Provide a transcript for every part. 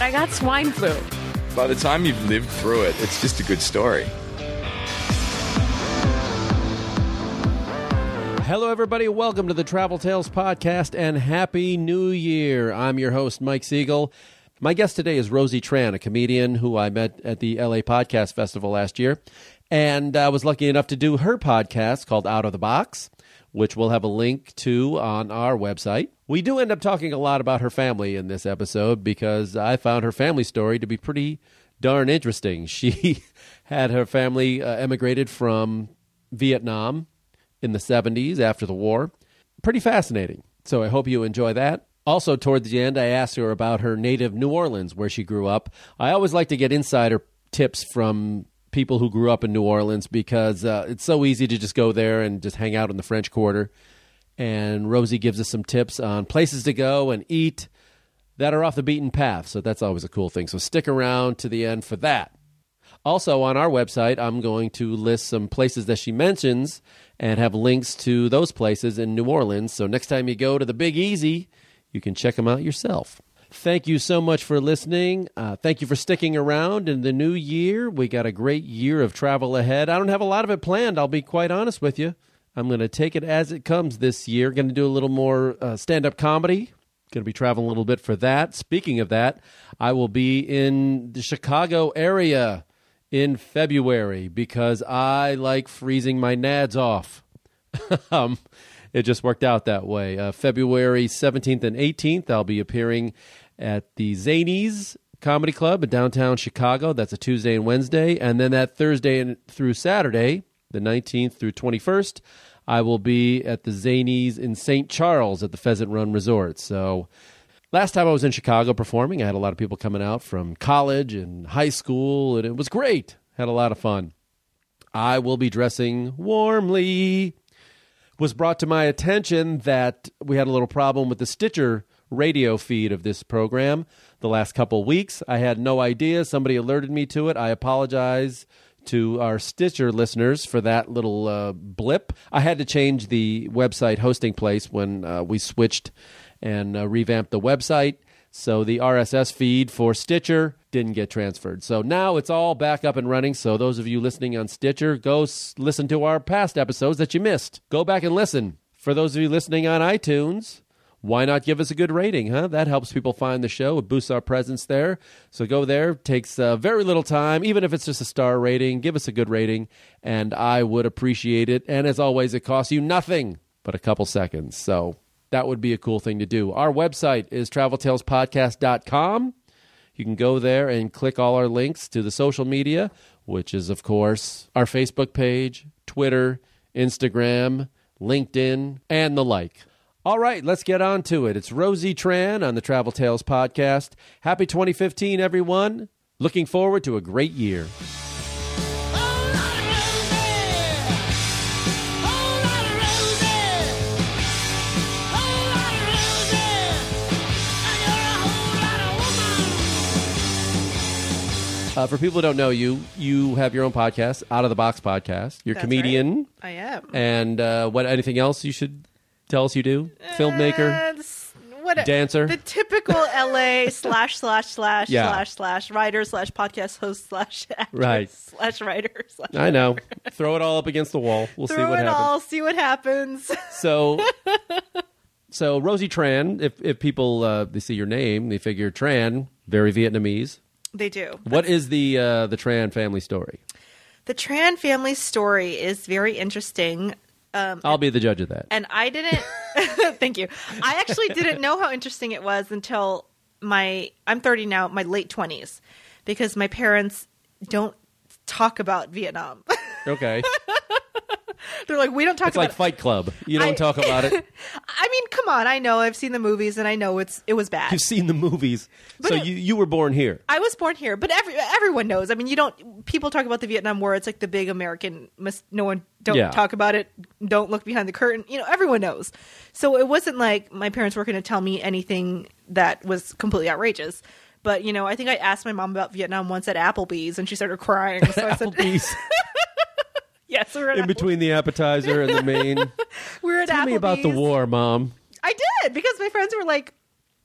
I got swine flu. By the time you've lived through it, it's just a good story. Hello, everybody. Welcome to the Travel Tales Podcast and Happy New Year. I'm your host, Mike Siegel. My guest today is Rosie Tran, a comedian who I met at the LA Podcast Festival last year. And I was lucky enough to do her podcast called Out of the Box, which we'll have a link to on our website. We do end up talking a lot about her family in this episode because I found her family story to be pretty darn interesting. She had her family uh, emigrated from Vietnam in the 70s after the war. Pretty fascinating. So I hope you enjoy that. Also, towards the end, I asked her about her native New Orleans, where she grew up. I always like to get insider tips from people who grew up in New Orleans because uh, it's so easy to just go there and just hang out in the French Quarter. And Rosie gives us some tips on places to go and eat that are off the beaten path. So that's always a cool thing. So stick around to the end for that. Also, on our website, I'm going to list some places that she mentions and have links to those places in New Orleans. So next time you go to the Big Easy, you can check them out yourself. Thank you so much for listening. Uh, thank you for sticking around in the new year. We got a great year of travel ahead. I don't have a lot of it planned, I'll be quite honest with you. I'm going to take it as it comes this year. Going to do a little more uh, stand up comedy. Going to be traveling a little bit for that. Speaking of that, I will be in the Chicago area in February because I like freezing my nads off. um, it just worked out that way. Uh, February 17th and 18th, I'll be appearing at the Zanies Comedy Club in downtown Chicago. That's a Tuesday and Wednesday. And then that Thursday and through Saturday, the 19th through 21st, I will be at the Zanies in St. Charles at the Pheasant Run Resort. So last time I was in Chicago performing, I had a lot of people coming out from college and high school, and it was great. Had a lot of fun. I will be dressing warmly. Was brought to my attention that we had a little problem with the Stitcher radio feed of this program the last couple weeks. I had no idea. Somebody alerted me to it. I apologize to our Stitcher listeners for that little uh, blip. I had to change the website hosting place when uh, we switched and uh, revamped the website. So the RSS feed for Stitcher didn't get transferred. So now it's all back up and running. So those of you listening on Stitcher, go s- listen to our past episodes that you missed. Go back and listen. For those of you listening on iTunes, why not give us a good rating, huh? That helps people find the show. It boosts our presence there. So go there. Takes uh, very little time, even if it's just a star rating. Give us a good rating, and I would appreciate it. And as always, it costs you nothing but a couple seconds. So that would be a cool thing to do. Our website is traveltalespodcast.com. You can go there and click all our links to the social media, which is, of course, our Facebook page, Twitter, Instagram, LinkedIn, and the like. All right, let's get on to it. It's Rosie Tran on the Travel Tales podcast. Happy 2015, everyone. Looking forward to a great year. Uh, for people who don't know you, you have your own podcast, Out of the Box podcast. You're a That's comedian. I am. And uh, what? Anything else you should tell us you do? Filmmaker, Uh, it's- what dancer. The typical LA slash slash slash Yeah. slash slash writer slash podcast host slash actor Right. slash writer slash. I know. Throw it all up against the wall. We'll see Throw what it happens. all, see what happens. So, so Rosie Tran. If if people uh, they see your name, they figure Tran, very Vietnamese. They do. What is the uh, the Tran family story? The Tran family story is very interesting. Um, I'll be the judge of that. and I didn't. thank you. I actually didn't know how interesting it was until my. I'm 30 now. My late 20s, because my parents don't talk about Vietnam. Okay. They're like, we don't talk It's about like it. Fight Club. You don't I- talk about it. I mean, come on. I know. I've seen the movies, and I know it's it was bad. You've seen the movies. But so it- you you were born here. I was born here, but every everyone knows. I mean, you don't. People talk about the Vietnam War. It's like the big American. Must, no one don't Yeah. talk about it. Don't look behind the curtain. You know, everyone knows. So it wasn't like my parents were going to tell me anything that was completely outrageous. But you know, I think I asked my mom about Vietnam once at Applebee's, and she started crying. So I said, Applebee's "Yes, we were at in between the appetizer and the main. we were at Tell me about the Applebee's. war, Mom. I did because my friends were like,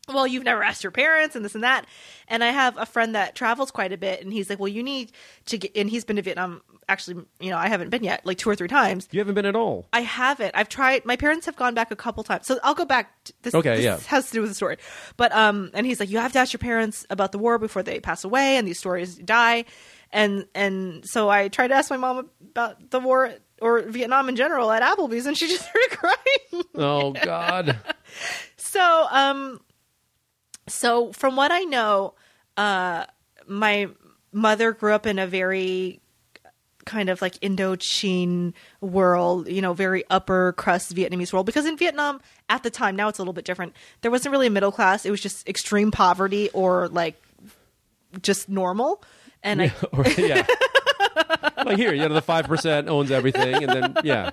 "Well, you've never asked your parents and this and that." And I have a friend that travels quite a bit, and he's like, "Well, you need to get." And he's been to Vietnam. Actually, you know, I haven't been yet, like two or three times. You haven't been at all. I haven't. I've tried. My parents have gone back a couple times, so I'll go back. To, this, Okay, this yeah. has to do with the story. But um, and he's like, you have to ask your parents about the war before they pass away, and these stories die. And and so I tried to ask my mom about the war or Vietnam in general at Applebee's, and she just started crying. Oh God. So, um, so from what I know, uh, my mother grew up in a very kind of like Indochine world, you know, very upper crust Vietnamese world. Because in Vietnam at the time, now it's a little bit different. There wasn't really a middle class; it was just extreme poverty or like just normal. And I, Or- yeah. like here, you know, the five percent owns everything, and then yeah,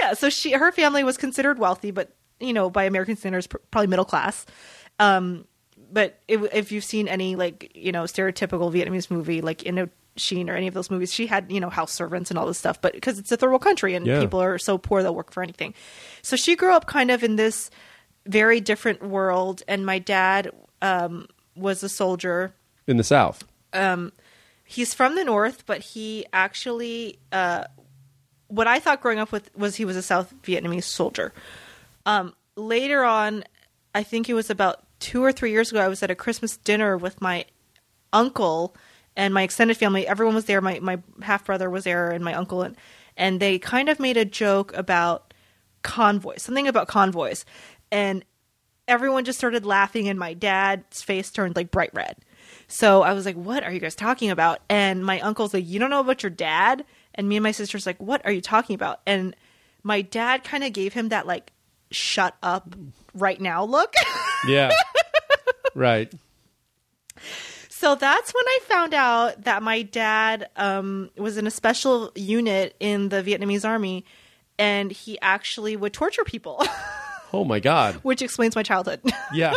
yeah so she her family was considered wealthy but you know by american standards probably middle class um but if, if you've seen any like you know stereotypical vietnamese movie like indochine or any of those movies she had you know house servants and all this stuff but because it's a third world country and Yeah. people are so poor they'll work for anything so she grew up kind of in this very different world and my dad um was a soldier in the South. he's from the north, but he actually uh, what I thought growing up with was he was a South Vietnamese soldier. Um, later on, I think it was about two or three years ago. I was at a Christmas dinner with my uncle and my extended family. Everyone was there. My my half brother was there, and my uncle, and and they kind of made a joke about convoys, something about convoys, and everyone just started laughing, and my dad's face turned like bright red. So I was like, "What are you guys talking about?" And my uncle's like, "You don't know about your dad?" And me and my sister's like, "What are you talking about?" And my dad kind of gave him that like, "Shut up right now" look. Yeah. right. So that's when I found out that my dad um, was in a special unit in the Vietnamese army, and he actually would torture people, Oh my God. which explains my childhood. Yeah.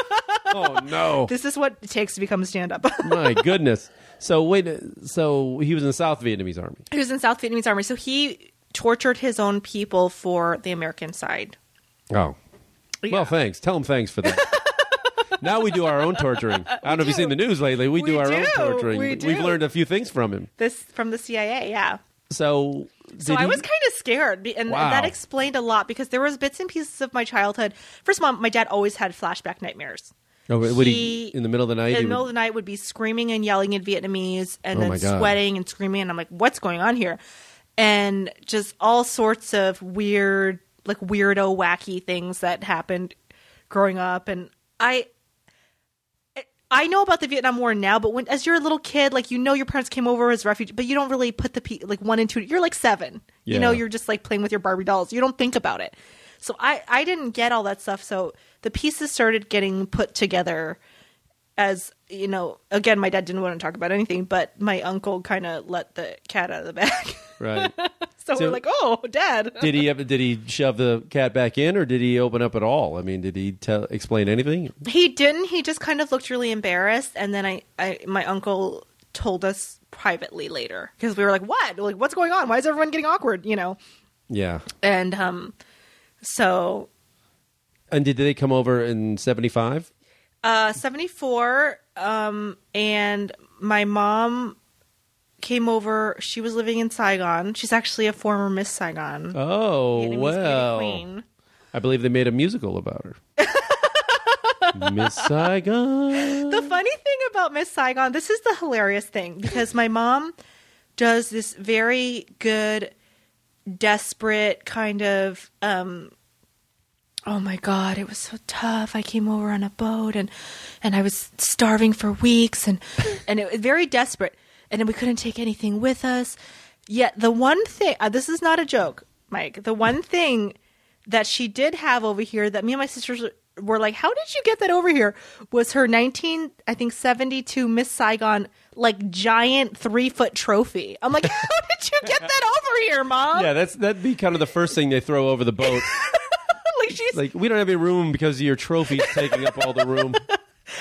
Oh no. this is what it takes to become a stand-up. My goodness. So wait. So he was in the South Vietnamese Army. he was in South Vietnamese army, so he tortured his own people for the American side. Oh. Yeah. Well, thanks. Tell him thanks for that. Now we do our own torturing. I don't know if you've seen the news lately. We, We do our own torturing. We We've learned a few things from him. This from the CIA, yeah. So, So I was kind of scared, and, Wow. and that explained a lot because there was bits and pieces of my childhood. First of all, my dad always had flashback nightmares. Oh, would he, he- in the middle of the night? in the middle would- of the night would be screaming and yelling in Vietnamese and Oh then sweating and screaming and I'm like, what's going on here? And just all sorts of weird, like weirdo, wacky things that happened growing up. And I, I know about the Vietnam War now, but when as you're a little kid, like you know your parents came over as refugees, but you don't really put the pe- like one and two. You're like seven, you know. You're just like playing with your Barbie dolls. You don't think about it. So I I didn't get all that stuff. So the pieces started getting put together as you know. Again, my dad didn't want to talk about anything, but my uncle kind of let the cat out of the bag. right. so, So- we're like, oh, dad. did he ever, did he shove the cat back in, or did he open up at all? I mean, did he tell explain anything? He didn't. He just kind of looked really embarrassed, and then I, I my uncle told us privately later because we were like, "What? Like, what's going on? Why is everyone getting awkward?" You know. Yeah. And um, so And did they come over in seventy five? uh, seventy four, um, and my mom came over. She was living in Saigon. She's actually a former Miss Saigon. Oh Vietnamese well, queen. I believe they made a musical about her. Miss Saigon. The funny thing about Miss Saigon, this is the hilarious thing because my mom does this very good, desperate kind of, um, oh my god, it was so tough. I came over on a boat and and I was starving for weeks and and it was very desperate. And then we couldn't take anything with us. Yet the one thing, uh, this is not a joke. Mike. The one thing that she did have over here that me and my sisters were like, "How did you get that over here?" Was her 19, I think, 72 Miss Saigon like giant three foot trophy. I'm like, "How did you get that over here, mom?" Yeah, that's that'd be kind of the first thing they throw over the boat. like she's like we don't have any room because your trophy's taking up all the room.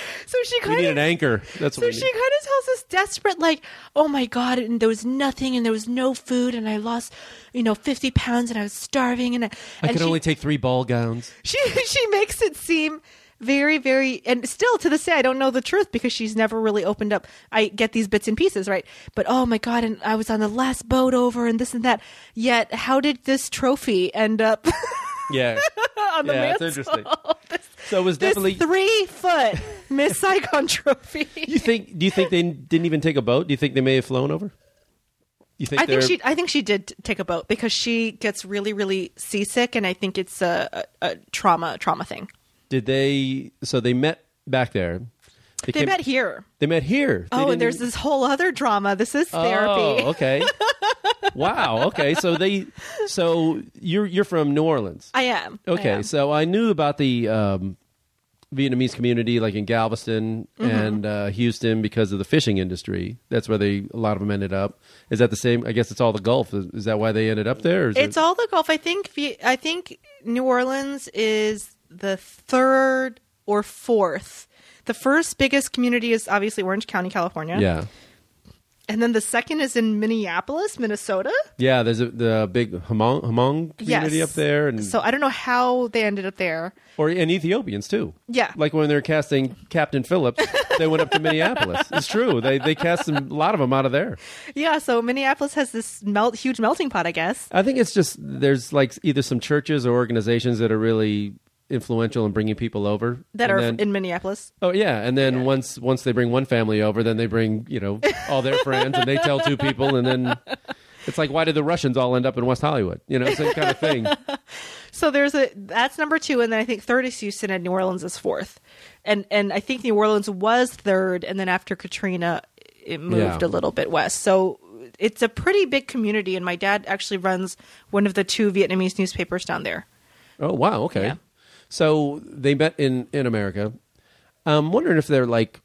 so she kind need of an anchor. That's what So she kind of tells us desperate, like, "Oh my god!" And there was nothing, and there was no food, and I lost, you know, fifty pounds, and I was starving, and I, I can she, only take three ball gowns. she she makes it seem very very and still to this day I don't know the truth because she's never really opened up. I get these bits and pieces, right? But oh my god, and I was on the last boat over and this and that. Yet how did this trophy end up Yeah, on the yeah, mantle? interesting. this So it was this definitely. three foot Miss Saigon trophy. you think? Do you think they didn't even take a boat? Do you think they may have flown over? You think? I think they're- she. I think she did take a boat because she gets really, really seasick, and I think it's a, a, a trauma, trauma thing. did they? So they met back there. They came- met here. They met here. They Oh, and there's even- this whole other drama. This is therapy. Oh, okay. wow. Okay. So they. So you're you're from New Orleans. I am. I Okay, am. so I knew about the um, Vietnamese community, like in Galveston Mm-hmm. and uh, Houston, because of the fishing industry. That's where they a lot of them ended up. Is that the same? I guess it's all the Gulf. Is, is that why they ended up there? It's it- all the Gulf. I think. I think New Orleans is the third or fourth. The first biggest community is obviously Orange County, California. yeah, And then the second is in Minneapolis, Minnesota. yeah. There's a the big Hmong, Hmong community yes. up there, and so I don't know how they ended up there. or and Ethiopians too. Yeah. like when they're casting Captain Phillips, they went up to Minneapolis. It's true. They they cast some, a lot of them out of there. Yeah, so Minneapolis has this melt, huge melting pot, I guess. I think it's just there's like either some churches or organizations that are really influential in bringing people over That And are then- in Minneapolis. oh yeah and then once once they bring one family over then they bring you know all their friends and they tell two people and then it's like why did the russians all end up in west hollywood you know same kind of thing So there's a that's number two, and then I think third is Houston, and New Orleans is fourth, and and I think New Orleans was third, and then after Katrina, it moved Yeah. a little bit west. So it's a pretty big community, and my dad actually runs one of the two Vietnamese newspapers down there. oh wow okay Yeah. So they met in in america i'm wondering if they're like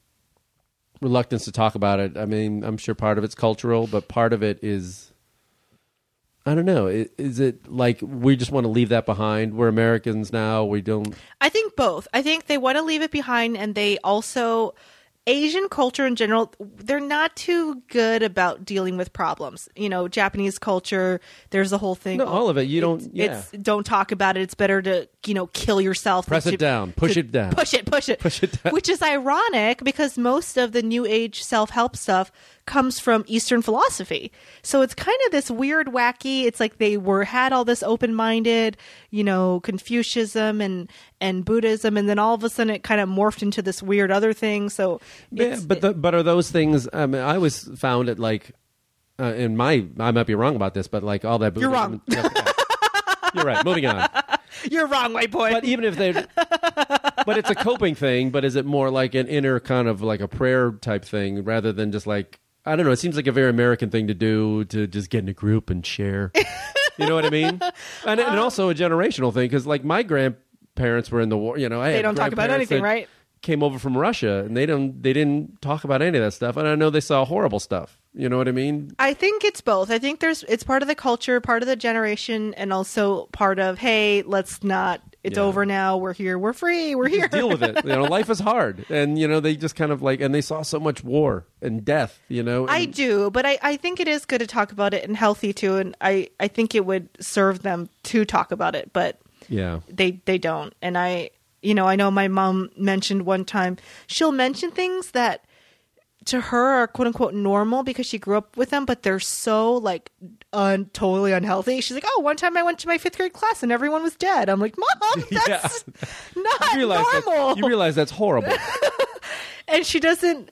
reluctance to talk about it i mean i'm sure part of it's cultural but part of it is I don't know. I- Is it like we just want to leave that behind? We're Americans now. We don't. I think both. I think they want to leave it behind, and they also Asian culture in general, they're not too good about dealing with problems. You know, Japanese culture, there's a whole thing. No, all of it. You it's- don't- yeah. It's don't talk about it. It's better to you know kill yourself. Press it to- down. Push it down. Push it. Push it. Push it down. Which is ironic because most of the new age self help stuff comes from Eastern philosophy. So it's kind of this weird, wacky. It's like they were had all this open minded, you know, Confucianism and and Buddhism, and then all of a sudden it kind of morphed into this weird other thing. So Yeah, but the, but are those things? I mean, I always found it like, uh, in my I might be wrong about this, but like all that. You're wrong. You're right. Moving on. you're wrong, white boy. But even if they, but it's a coping thing. But is it more like an inner kind of like a prayer type thing rather than just like I don't know? It seems like a very American thing to do to just get in a group and share. you know what I mean? And, and uh-huh. also a generational thing because like my grandparents were in the war. You know, I They don't talk about anything, right? Came over from Russia and they don't they didn't talk about any of that stuff. And I know they saw horrible stuff. You know what I mean? I think it's both. I think there's it's part of the culture, part of the generation, and also part of hey, let's not. It's Yeah. over now. We're here. We're free. We're here. Just deal with it. You know, life is hard, and you know they just kind of like, and they saw so much war and death. You know, I do, but I, I think it is good to talk about it and healthy too, and I, I think it would serve them to talk about it, but yeah. they they don't. And I you know, I know my mom mentioned one time she'll mention things that to her are quote unquote normal because she grew up with them, but they're so like un- totally unhealthy. She's like, "Oh, one time I went to my fifth grade class and everyone was dead." I'm like, "Mom, that's not You realize, that- normal." you realize that's horrible. and she doesn't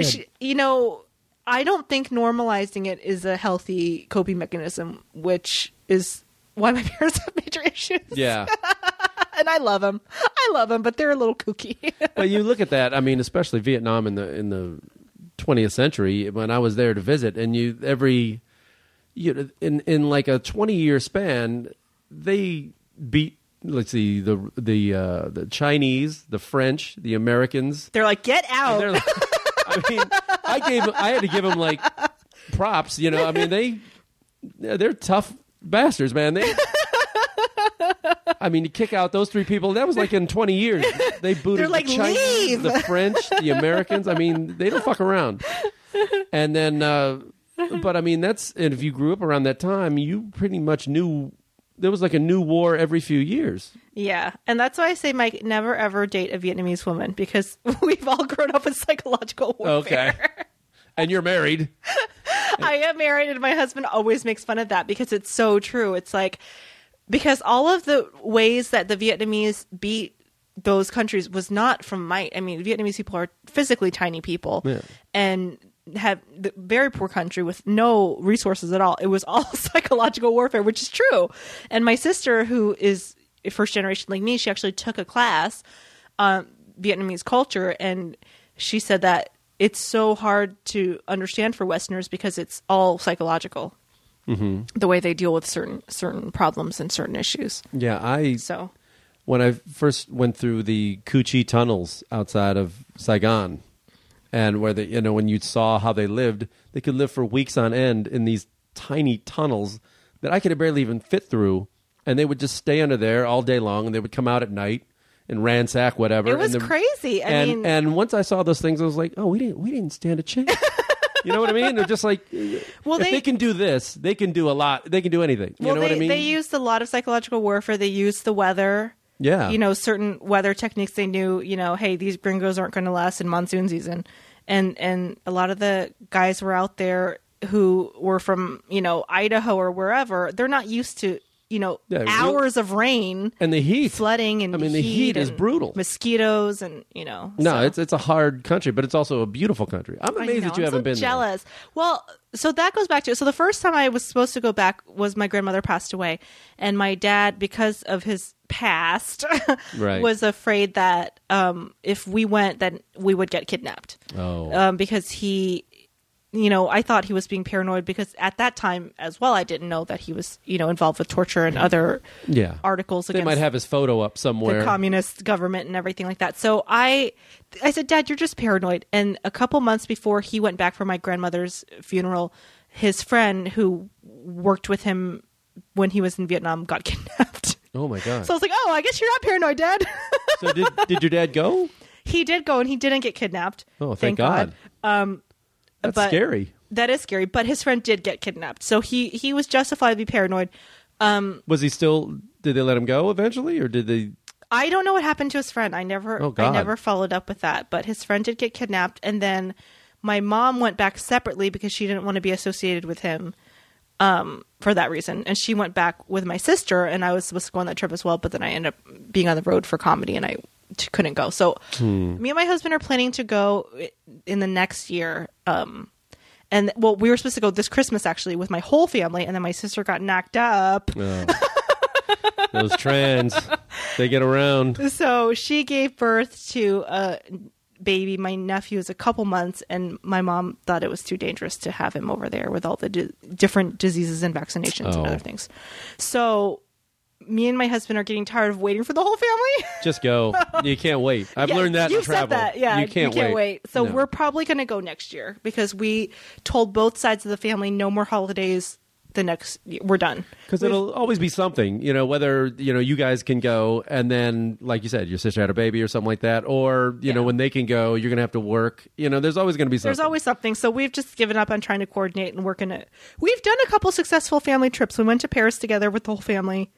she, you know i don't think normalizing it is a healthy coping mechanism which is why my parents have major issues yeah. and i love them i love them but they're a little kooky But you look at that. I mean, especially Vietnam in the in the 20th century when I was there to visit, and you every you know, in in like a twenty year span, they beat. Let's see the the uh, the Chinese, the French, the Americans. They're like, get out. Like- I mean, I gave I had to give them like props. You know, I mean they they're tough bastards, man. They. I mean, you kick out those three people. That was like in twenty years. They booted They're like, the Chinese, "Leave." the French, the Americans. I mean, they don't fuck around. And then, uh, but I mean, that's and if you grew up around that time, you pretty much knew there was like a new war every few years. Yeah, and that's why I say, Mike, never ever date a Vietnamese woman because we've all grown up with psychological warfare. Okay. And you're married. I am married, and my husband always makes fun of that because it's so true. It's like because all of the ways that the Vietnamese beat those countries was not from might. I mean, Vietnamese people are physically tiny people Yeah. and have the very poor country with no resources at all. It was all psychological warfare, which is true. And my sister, who is first generation like me, she actually took a class on Vietnamese culture, and she said that it's so hard to understand for Westerners because it's all psychological. Mm-hmm. The way they deal with certain certain problems and certain issues. Yeah, I So when I first went through the Cu Chi tunnels outside of Saigon, and where they, you know, when you saw how they lived, they could live for weeks on end in these tiny tunnels that I could barely even fit through, and they would just stay under there all day long, and they would come out at night and ransack whatever. It was the- crazy. I and mean- and once I saw those things, I was like, oh, we didn't we didn't stand a chance. you know what I mean? They're just like, Well, if they- they, can do this, they can do a lot. They can do anything. You well, know they what I mean? they used a lot of psychological warfare. They used the weather. Yeah. you know certain weather techniques. They knew, you know, hey, these gringos aren't going to last in monsoon season, and and a lot of the guys were out there who were from you know Idaho or wherever. They're not used to you know Yeah, real- hours of rain. and the heat, flooding and I mean, the heat is brutal. Mosquitoes and you know. No, so- it's it's a hard country, but it's also a beautiful country. I'm amazed know, that you I'm haven't so been jealous. Well, so that goes back to so the first time I was supposed to go back was my grandmother passed away, and my dad, because of his past, Right. was afraid that um, if we went, then we would get kidnapped. Oh, Um, because he, you know, I thought he was being paranoid because at that time as well, I didn't know that he was, you know, involved with torture and other yeah. articles They against might have his photo up somewhere. the communist government and everything like that. So I, I said, Dad, you're just paranoid. And a couple months before he went back for my grandmother's funeral, his friend who worked with him when he was in Vietnam got kidnapped. oh my god! So I was like, oh, I guess you're not paranoid, Dad. So did did your dad go? he did go and he didn't get kidnapped. Oh, thank, God. Um, That's but- scary. That is scary. But his friend did get kidnapped, so he he was justifiably paranoid. Was he still? Did they let him go eventually, or did they? I don't know what happened to his friend. I never Oh, I never followed up with that. But his friend did get kidnapped and then my mom went back separately because she didn't want to be associated with him um, for that reason. And she went back with my sister and I was supposed to go on that trip as well, but then I ended up being on the road for comedy and I couldn't go. So me and my husband are planning to go in the next year. Um, and well, we were supposed to go this Christmas actually with my whole family, and then my sister got knocked up. Oh. Those trans, they get around. So she gave birth to a baby. My nephew is a couple months, and my mom thought it was too dangerous to have him over there with all the di- different diseases and vaccinations Oh. and other things. So me and my husband are getting tired of waiting for the whole family. Just go. You can't wait. I've Yeah, learned that you said that. Yeah, you can't, wait. So No. we're probably going to go next year because we told both sides of the family no more holidays. The next we're done Because it'll always be something, you know, whether, you know, you guys can go and then, like you said, your sister had a baby or something like that, or, you know, when they can go, you're going to have to work. You know, there's always going to be something. There's always something. So we've just given up on trying to coordinate and work in it. We've done a couple successful family trips. We went to Paris together with the whole family,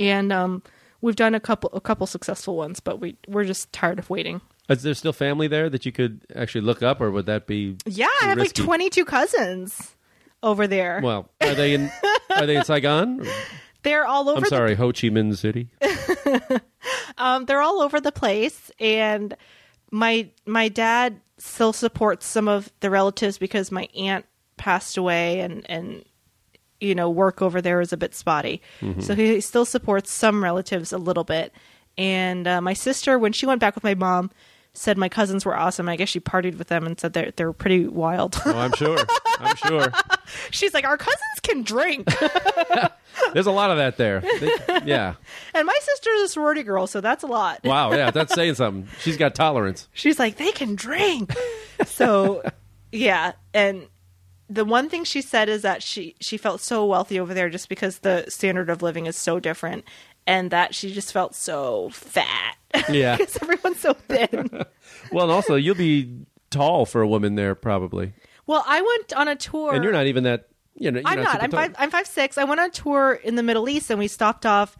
and um, we've done a couple a couple successful ones. But we we're just tired of waiting. Is there still family there that you could actually look up, or would that be. Yeah, I have risky? like 22 cousins over there. Well, are they in are they in Saigon? they're all over. I'm the sorry, Ho Chi Minh City. um, they're all over the place and my my dad still supports some of the relatives because my aunt passed away and and you know work over there is a bit spotty so he still supports some relatives a little bit and uh, my sister when she went back with my mom said my cousins were awesome. I guess she partied with them and said they're they're pretty wild. Oh, I'm sure. I'm sure. She's like, our cousins can drink, There's a lot of that there. They- yeah. and my sister's a sorority girl, so that's a lot. Wow. Yeah, that's saying something. She's got tolerance. She's like, they can drink. so, yeah, and the one thing she said is that she she felt so wealthy over there just because the standard of living is so different, and that she just felt so fat. Yeah. because everyone's so thin. Well, and also you'll be tall for a woman there probably, well, I went on a tour, and you're not even that. You know, I'm not. super I'm tall. five. I'm five six. I went on a tour in the Middle East, and we stopped off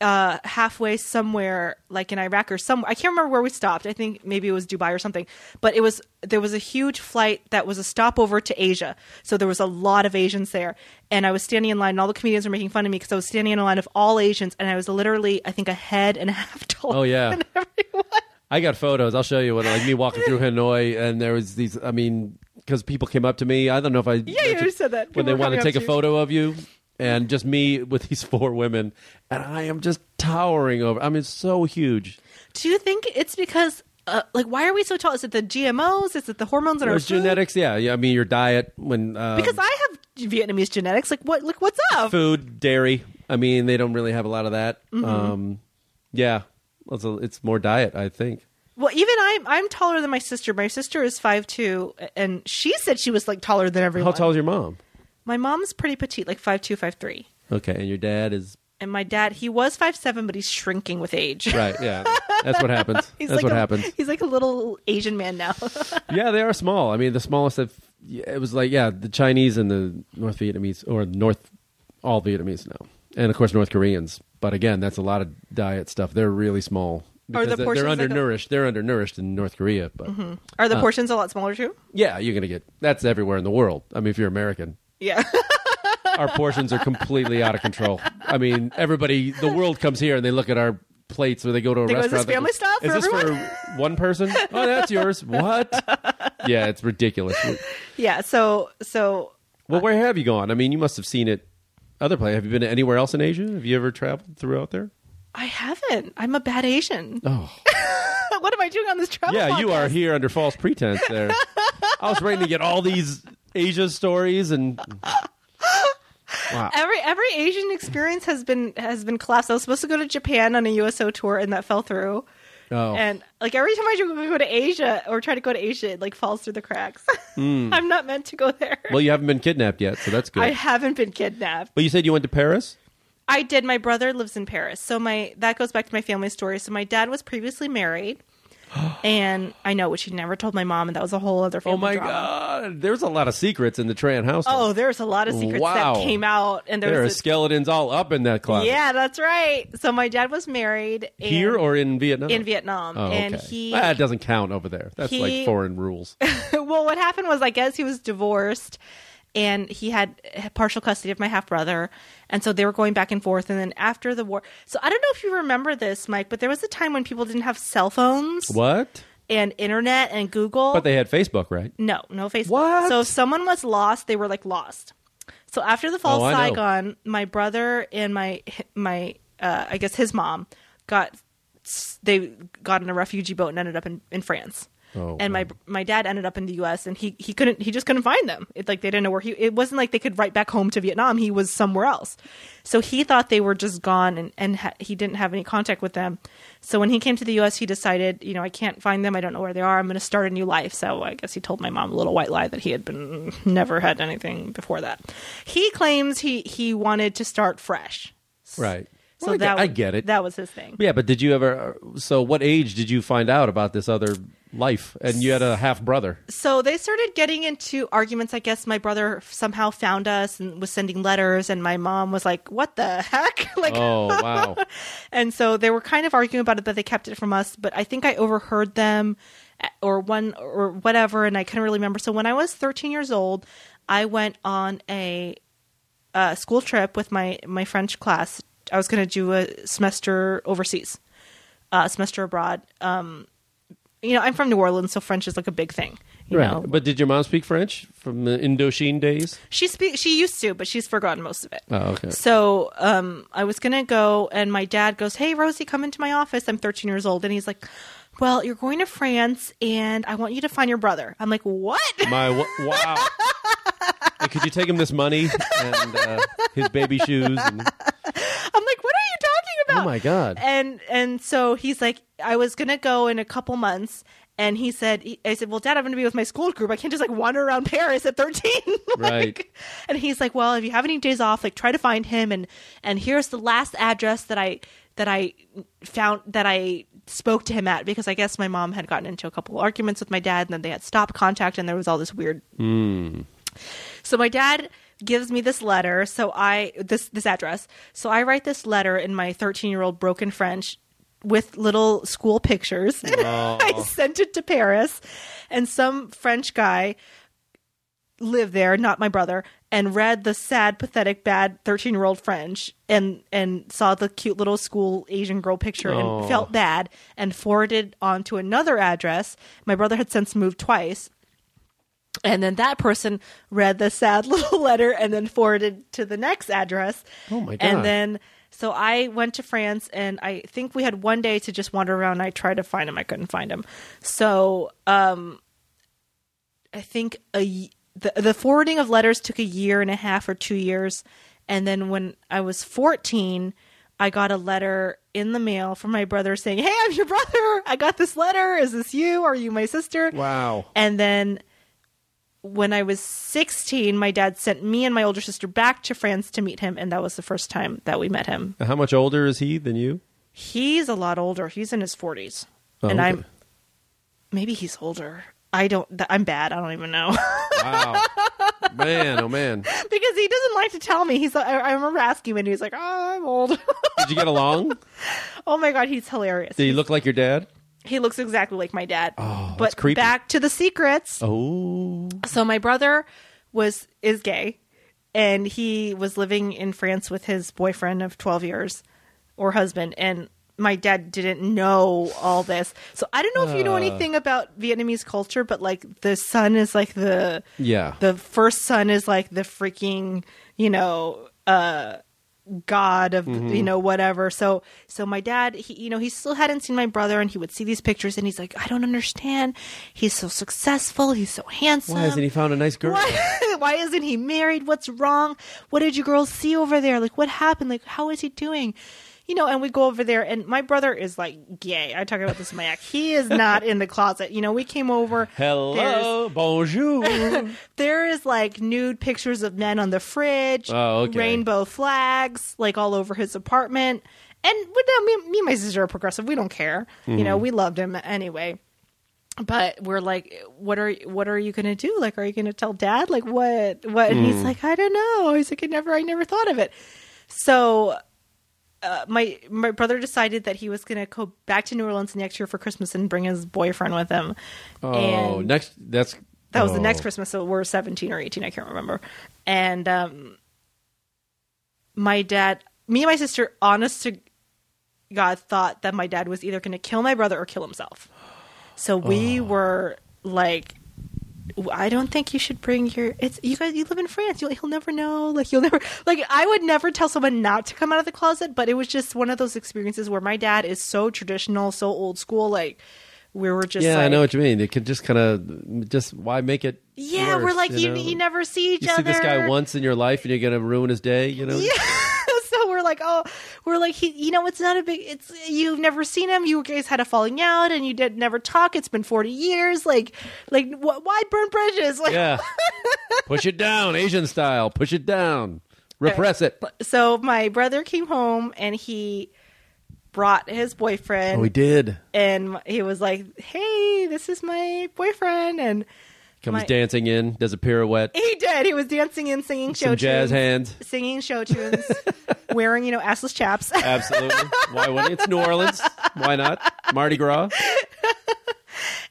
uh, halfway somewhere, like in Iraq or somewhere. I can't remember where we stopped. I think maybe it was Dubai or something. But it was there was a huge flight that was a stopover to Asia, so there was a lot of Asians there. And I was standing in line, and all the comedians were making fun of me because I was standing in a line of all Asians, and I was literally, I think, a head and a half taller Oh, yeah. than everyone. I got photos. I'll show you what like me walking through Hanoi, and there was these. I mean, because people came up to me. I don't know if I. Yeah, you said that. when they want to take a photo of you, and just me with these four women, and I am just towering over. I mean, so huge. Do you think it's because? Uh, like, why are we so tall? Is it the GMOs? Is it the hormones in our food? genetics. Yeah, yeah. I mean, your diet when uh, Because I have Vietnamese genetics. Like, what? Like, what's up? food, dairy. I mean, they don't really have a lot of that. Mm-hmm. Um, yeah, it's, a, it's more diet, I think. Well, even I'm I'm taller than my sister. My sister is five two, and she said she was like taller than everyone. How tall is your mom? My mom's pretty petite, like five two, five three. Okay, and your dad is And my dad, he was five seven, but he's shrinking with age. right. Yeah, that's what happens. He's that's like what a, happens. He's like a little Asian man now. Yeah, they are small. I mean, the smallest of it was like yeah, the Chinese and the North Vietnamese or North all Vietnamese now, and of course North Koreans. But again, that's a lot of diet stuff. They're really small. Are because the they're- portions they're like a- Mm-hmm. undernourished. They're undernourished in North Korea, but Are Uh. the portions a lot smaller too? yeah, you're gonna get that's everywhere in the world. I mean, if you're American, Yeah. our portions are completely out of control. I mean, everybody, the world comes here and they look at our plates or they go to a They go, "Is this restaurant. family stuff Is this everyone?" for one person? Oh, that's yours. What? Yeah, it's ridiculous. yeah. So so Well, uh, where have you gone? I mean, you must have seen it other places. Have you been anywhere else in Asia? Have you ever traveled throughout there? I haven't. I'm a bad Asian. Oh, what am I doing on this travel? yeah, you are here under false pretense. There, I was waiting to get all these Asia stories and. Wow. Every every Asian experience has been has been collapsed. I was supposed to go to Japan on a USO tour, and that fell through. Oh, And like every time I go to Asia or try to go to Asia, it like falls through the cracks. Hmm. I'm not meant to go there. Well, you haven't been kidnapped yet, so that's good. I haven't been kidnapped. but you said you went to Paris. I did. My brother lives in Paris, so my that goes back to my family story. So my dad was previously married, and I know which he never told my mom, and that was a whole other oh family. Oh my drama. God! There's a lot of secrets in the Tran house. Oh, there's a lot of secrets Wow. that came out, and there there are skeletons all up in that closet. yeah, that's right. So my dad was married and- Here or in Vietnam? in Vietnam, Oh, and he that doesn't count over there. That's like foreign rules. well, what happened was, I guess he was divorced, and he had partial custody of my half brother, and so they were going back and forth. And then after the war, so I don't know if you remember this, Mike, but there was a time when people didn't have cell phones what? and internet and Google. But they had Facebook, right? no, no Facebook. What? So if someone was lost, they were like lost. So after the fall Oh, of. Saigon, my brother and my my uh, I guess his mom got they got in a refugee boat and ended up in, in France. Oh, and my my dad ended up in the U.S. and he he couldn't he just couldn't find them. It like they didn't know where he. It wasn't like they could write back home to Vietnam. He was somewhere else. So he thought they were just gone and and ha- he didn't have any contact with them. So when he came to the U.S., he decided, you know, I can't find them. I don't know where they are. I'm going to start a new life. So I guess he told my mom a little white lie that he had been never had anything before that. He claims he he wanted to start fresh. Right. So Well, I, that get, I get it. That was his thing. yeah, but did you ever? So, what age did you find out about this other life? And you had a half brother. so they started getting into arguments. I guess my brother somehow found us and was sending letters, and my mom was like, "What the heck?" like, Oh, wow. and so they were kind of arguing about it, but they kept it from us. But I think I overheard them, eh, or one or whatever, and I couldn't really remember. So when I was 13 years old, I went on a, uh school trip with my my French class. I was going to do a semester overseas, uh, semester abroad. Um, you know, I'm from New Orleans, so French is like a big thing. You right. know, But did your mom speak French from the Indochine days? she speak she used to, but she's forgotten most of it. Oh, okay. So um, I was gonna go, and my dad goes, "Hey, Rosie, come into my office. I'm 13 years old," and he's like, well, you're going to France, and I want you to find your brother. I'm like, what? My wow. Hey, could you take him this money and uh, his baby shoes? And, I'm like, what are you talking Oh about? oh my god! and and so he's like i was gonna go in a couple months. And he said he- i said well dad i'm gonna be with my school group. I can't just like wander around paris at 13 Like- Right. and he's like well if you have any days off like try to find him. And and here's the last address that i that i found that i spoke to him at. Because i guess my mom had gotten into a couple arguments with my dad. And then they had stopped contact. And there was all this weird hmm. so my dad gives me this letter. So I this this address. So I write this letter in my 13 year old broken French with little school pictures. I sent it to Paris, and some French guy lived there, not my brother, and read the sad, pathetic, bad 13 year old French and and saw the cute little school Asian girl picture Oh. and felt bad and forwarded on to another address. My brother had since moved twice. And then that person read the sad little letter and then forwarded to the next address. Oh my God. And then so I went to France and I think we had one day to just wander around. I tried to find him. I couldn't find him. So um I think a the the forwarding of letters took a year and a half or 2 years. And then when I was 14, I got a letter in the mail from my brother saying, "Hey, I'm your brother. I got this letter. Is this you? Are you my sister?" Wow. And then when I was 16, my dad sent me and my older sister back to France to meet him, and that was the first time that we met him. How much older is he than you? He's a lot older. He's in his 40s. Oh, and okay. I'm maybe he's older. I don't I'm bad. I don't even know. Wow. man, oh man. because he doesn't like to tell me. He's I, remember asking him and he was like, "Oh, I'm old." Did you get along? oh my god, he's hilarious. Did he look like your dad? He looks exactly like my dad. Oh, but that's creepy. back to the secrets. Oh. so my brother was is gay and he was living in France with his boyfriend of 12 years or husband and my dad didn't know all this. So I don't know if you know anything about Vietnamese culture but like the son is like the Yeah. the first son is like the freaking, you know, uh god of you mm-hmm. know whatever so so my dad he you know he still hadn't seen my brother and he would see these pictures and he's like i don't understand he's so successful he's so handsome Why hasn't he found a nice girl? why, why isn't he married? What's wrong? What did you girls see over there? Like, what happened? Like, how is he doing? You know, and we go over there, and my brother is like gay. I talk about this in my act. He is not in the closet. You know, we came over. Hello, bonjour. There's, like nude pictures of men on the fridge, Oh, okay. rainbow flags, like all over his apartment. And that, me, me and my sister are progressive. We don't care. You Mm-hmm. know, we loved him anyway but we're like what are what are you gonna do like are you gonna tell dad like what what and Mm. he's like i don't know he's like i never i never thought of it so uh, my my brother decided that he was gonna go back to new orleans next year for christmas and bring his boyfriend with him Oh, and next. That's that was the oh. next christmas so we're 17 or 18 i can't remember and um my dad me and my sister honest to god thought that my dad was either gonna kill my brother or kill himself so Oh. we were like, I don't think you should bring your. It's you guys. You live in France. You'll, he'll never know. Like you'll never. Like I would never tell someone not to come out of the closet. But it was just one of those experiences where my dad is so traditional, so old school. Like we were just. Yeah, like, I know what you mean. It could just kind of just why make it? Yeah, we're like you. know? You, never see each You other. see this guy once in your life, and you're gonna ruin his day. You know? Yeah. We're like, oh, we're like, he, you know, it's not a big. It's you've never seen him. You guys had a falling out, and you did never talk. It's been forty years. Like, like wh- why burn bridges? Like, Yeah. Push it down, Asian style. Push it down. Repress it. so my brother came home and he brought his boyfriend Oh, he did. and he was like hey this is my boyfriend and Comes My- dancing in, does a pirouette, he did he was dancing in, singing show some jazz tunes hands. singing show tunes wearing you know assless chaps Absolutely. Why wouldn't? It's New Orleans. Why not? Mardi Gras.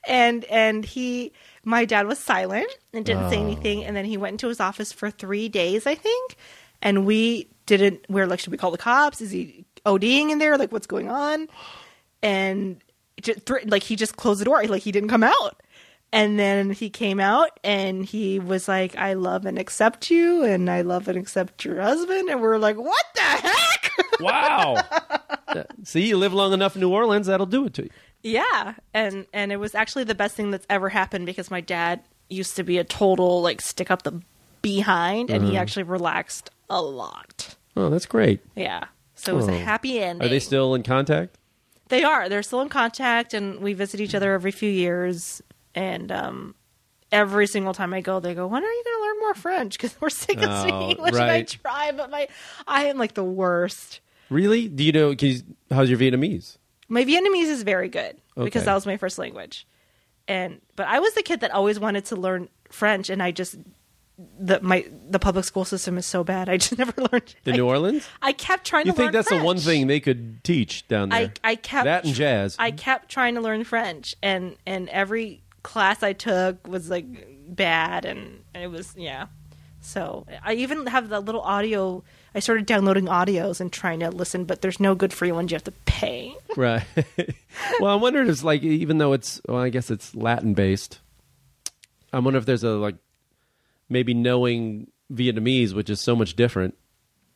and and he my dad was silent and didn't Oh. say anything and then he went into his office for three days i think and we didn't we are like should we call the cops is he oding in there like what's going on and just, like he just closed the door like he didn't come out and then he came out and he was like i love and accept you and i love and accept your husband and we're like what the heck Wow. See, you live long enough in New Orleans, that'll do it to you. Yeah, and and it was actually the best thing that's ever happened because my dad used to be a total like stick up the behind, and Uh-huh. he actually relaxed a lot. Oh, that's great. Yeah, so it was Oh. a happy ending. Are they still in contact? They are. They're still in contact, and we visit each other every few years. And um, every single time I go, they go, "When are you going to learn more French?" Because we're sick of Oh, speaking English, and I right. try, but my I am like the worst. Really? Do you know? You, how's your Vietnamese? My Vietnamese is very good because that was my first language. And but I was the kid that always wanted to learn French, and I just the my the public school system is so bad. I just never learned. The I, New Orleans? I kept trying You to You think that's the one thing they could teach down there? I I kept that and jazz. I kept trying to learn French, and and every class I took was like bad, and, it was yeah. So I even have the little audio. I started downloading audios and trying to listen, but there's no good free ones. You have to pay. Right. well, I wonder if it's like even though it's well, I guess it's Latin based. I wonder if there's a like maybe knowing Vietnamese, which is so much different,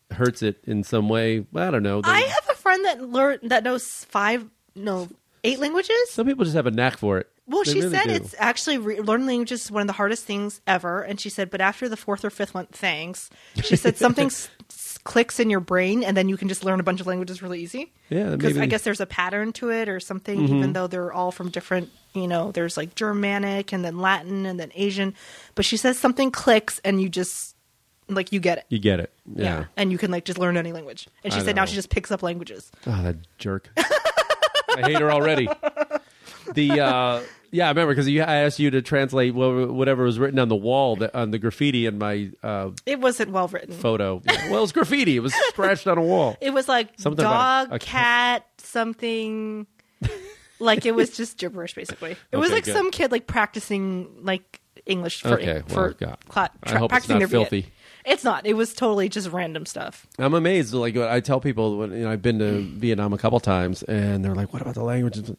hurts it in some way. I don't know. They- I have a friend that learned that knows five, no, eight languages. some people just have a knack for it. Well, They she really said do. it's actually re- learning languages is one of the hardest things ever. And she said, but after the fourth or fifth one, thanks. She said something s- s- clicks in your brain, and then you can just learn a bunch of languages really easy. Yeah, because maybe- Mm-hmm. I guess there's a pattern to it or something. Even though they're all from different, you know, there's like Germanic and then Latin and then Asian. But she says something clicks, and you just like you get it. you get it. Yeah. and you can like just learn any language. And she I said now she just picks up languages. Oh, that jerk. I hate her already. The uh, yeah, I remember because I asked you to translate whatever was written on the wall that, on the graffiti in my uh, It wasn't well written. photo. Yeah. Well, it was graffiti. It was scratched on a wall. It was like Something dog, a- a cat, something. like it was just gibberish, basically. It was like good. some kid like practicing like English for Okay, well, for cla- I tra- hope it's practicing not their Viet. It's not. It was totally just random stuff. I'm amazed. Like I tell people when you know I've been to Vietnam a couple times, and they're like, "What about the languages?"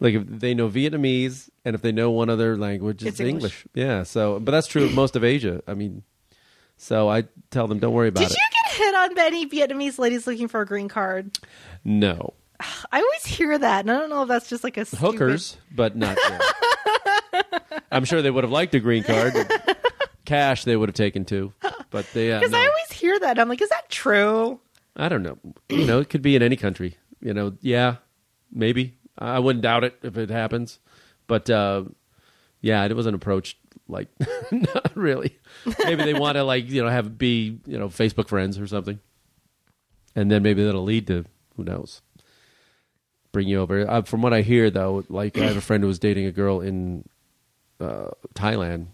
Like if they know Vietnamese, and if they know one other language, it's, It's English. Yeah. So, but that's true of most of Asia. I mean, so I tell them, "Don't worry about Did it." Did you get hit on by any Vietnamese ladies looking for a green card? No I always hear that, and I don't know if that's just like a stupid- hookers, but not. Yeah. I'm sure they would have liked a green card. Cash they would have taken too, but they. Uh, Because no. I always hear that. I'm like, is that true? I don't know. You know, it could be in any country. You know, yeah, maybe. I wouldn't doubt it if it happens. But uh, yeah, it wasn't approached like not really. Maybe they want to like you know have be you know Facebook friends or something, and then maybe that'll lead to who knows. Bring you over. Uh, from what I hear, though, like I have a friend who was dating a girl in uh, Thailand,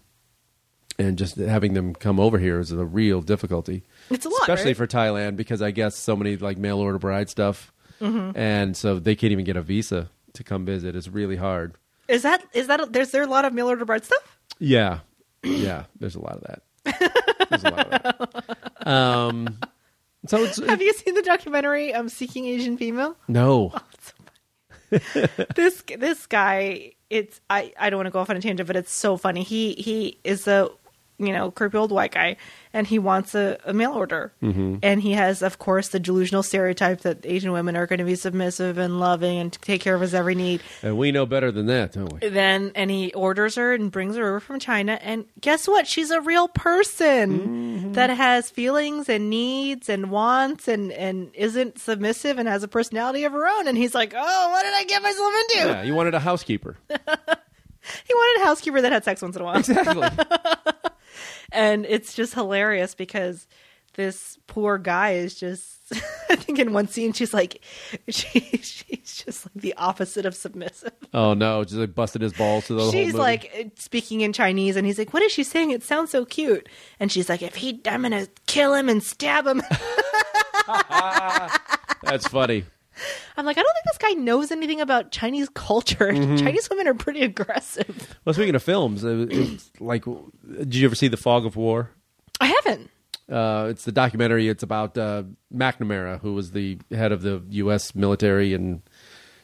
and just having them come over here is a real difficulty It's a lot, especially right? for Thailand because I guess so many like mail order bride stuff, Mm-hmm. and so they can't even get a visa to come visit. It's really hard. Is that is that there's there a lot of mail order bride stuff? Yeah, yeah. There's a lot of that. There's a lot of that. Um, so it's Have you seen the documentary um, "Seeking Asian Female"? no. this this guy it's I, I don't want to go off on a tangent but it's so funny he he is a you know creepy old white guy and he wants a, a mail order Mm-hmm. and he has of course the delusional stereotype that asian women are going to be submissive and loving and take care of his every need And we know better than that, don't we? then and he orders her and brings her over from china and guess what she's a real person Mm-hmm. that has feelings and needs and wants and and isn't submissive and has a personality of her own and he's like oh what did i get myself into Yeah, you wanted a housekeeper. He wanted a housekeeper that had sex once in a while. Exactly. and it's just hilarious because this poor guy is just I think in one scene she's like she she's just like the opposite of submissive. oh no, just like busted his balls to the whole she's like speaking in Chinese and he's like, What is she saying? It sounds so cute. And she's like, If he I'm gonna kill him and stab him that's funny. I'm like, I don't think this guy knows anything about Chinese culture. Mm-hmm. Chinese women are pretty aggressive. Well, speaking of films, it's like, did you ever see The Fog of War? I haven't. Uh, it's the documentary. It's about uh, McNamara, who was the head of the U.S. military and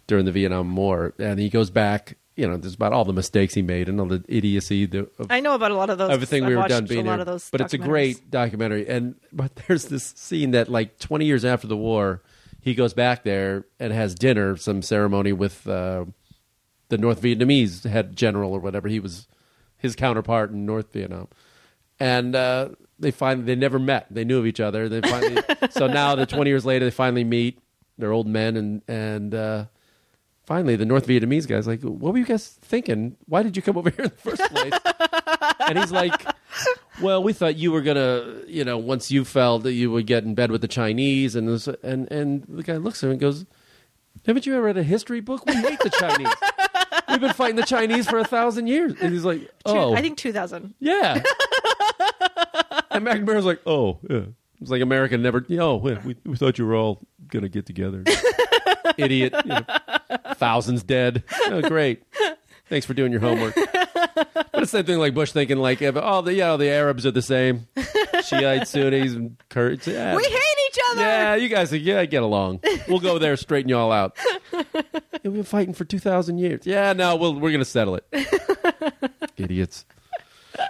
during the Vietnam War, and he goes back. You know, there's about all the mistakes he made and all the idiocy the, of I know about a lot of those. everything I've we were done being a lot of those but it's a great documentary. And but there's this scene that like 20 years after the war, he goes back there and has dinner, some ceremony with uh, the North Vietnamese head general or whatever. He was his counterpart in North Vietnam, and uh, they finally they never met. They knew of each other. They finally so now that twenty years later they finally meet. They're old men and and uh, finally the North Vietnamese guy's like, "What were you guys thinking? Why did you come over here in the first place?" and he's like, "Well, we thought you were gonna, you know, once you fell, that you would get in bed with the Chinese." And this, and and the guy looks at him and goes, "Haven't you ever read a history book? We hate the Chinese. We've been fighting the Chinese for a thousand years." And he's like, "Oh, I think 2000. yeah." and McNamara's like, "Oh, yeah." It's like America never. Oh, we, we thought you were all gonna get together. Idiot. You know, thousands dead. Oh, great. Thanks for doing your homework. But it's the same thing like Bush thinking like, oh, the yeah, the Arabs are the same. Shiite, Sunnis, and Kurds. Yeah, We hate each other. yeah, you guys, yeah, get along. We'll go there, straighten you all out. Yeah, we've been fighting for two thousand years. Yeah, no, we'll, we're gonna settle it. Idiots.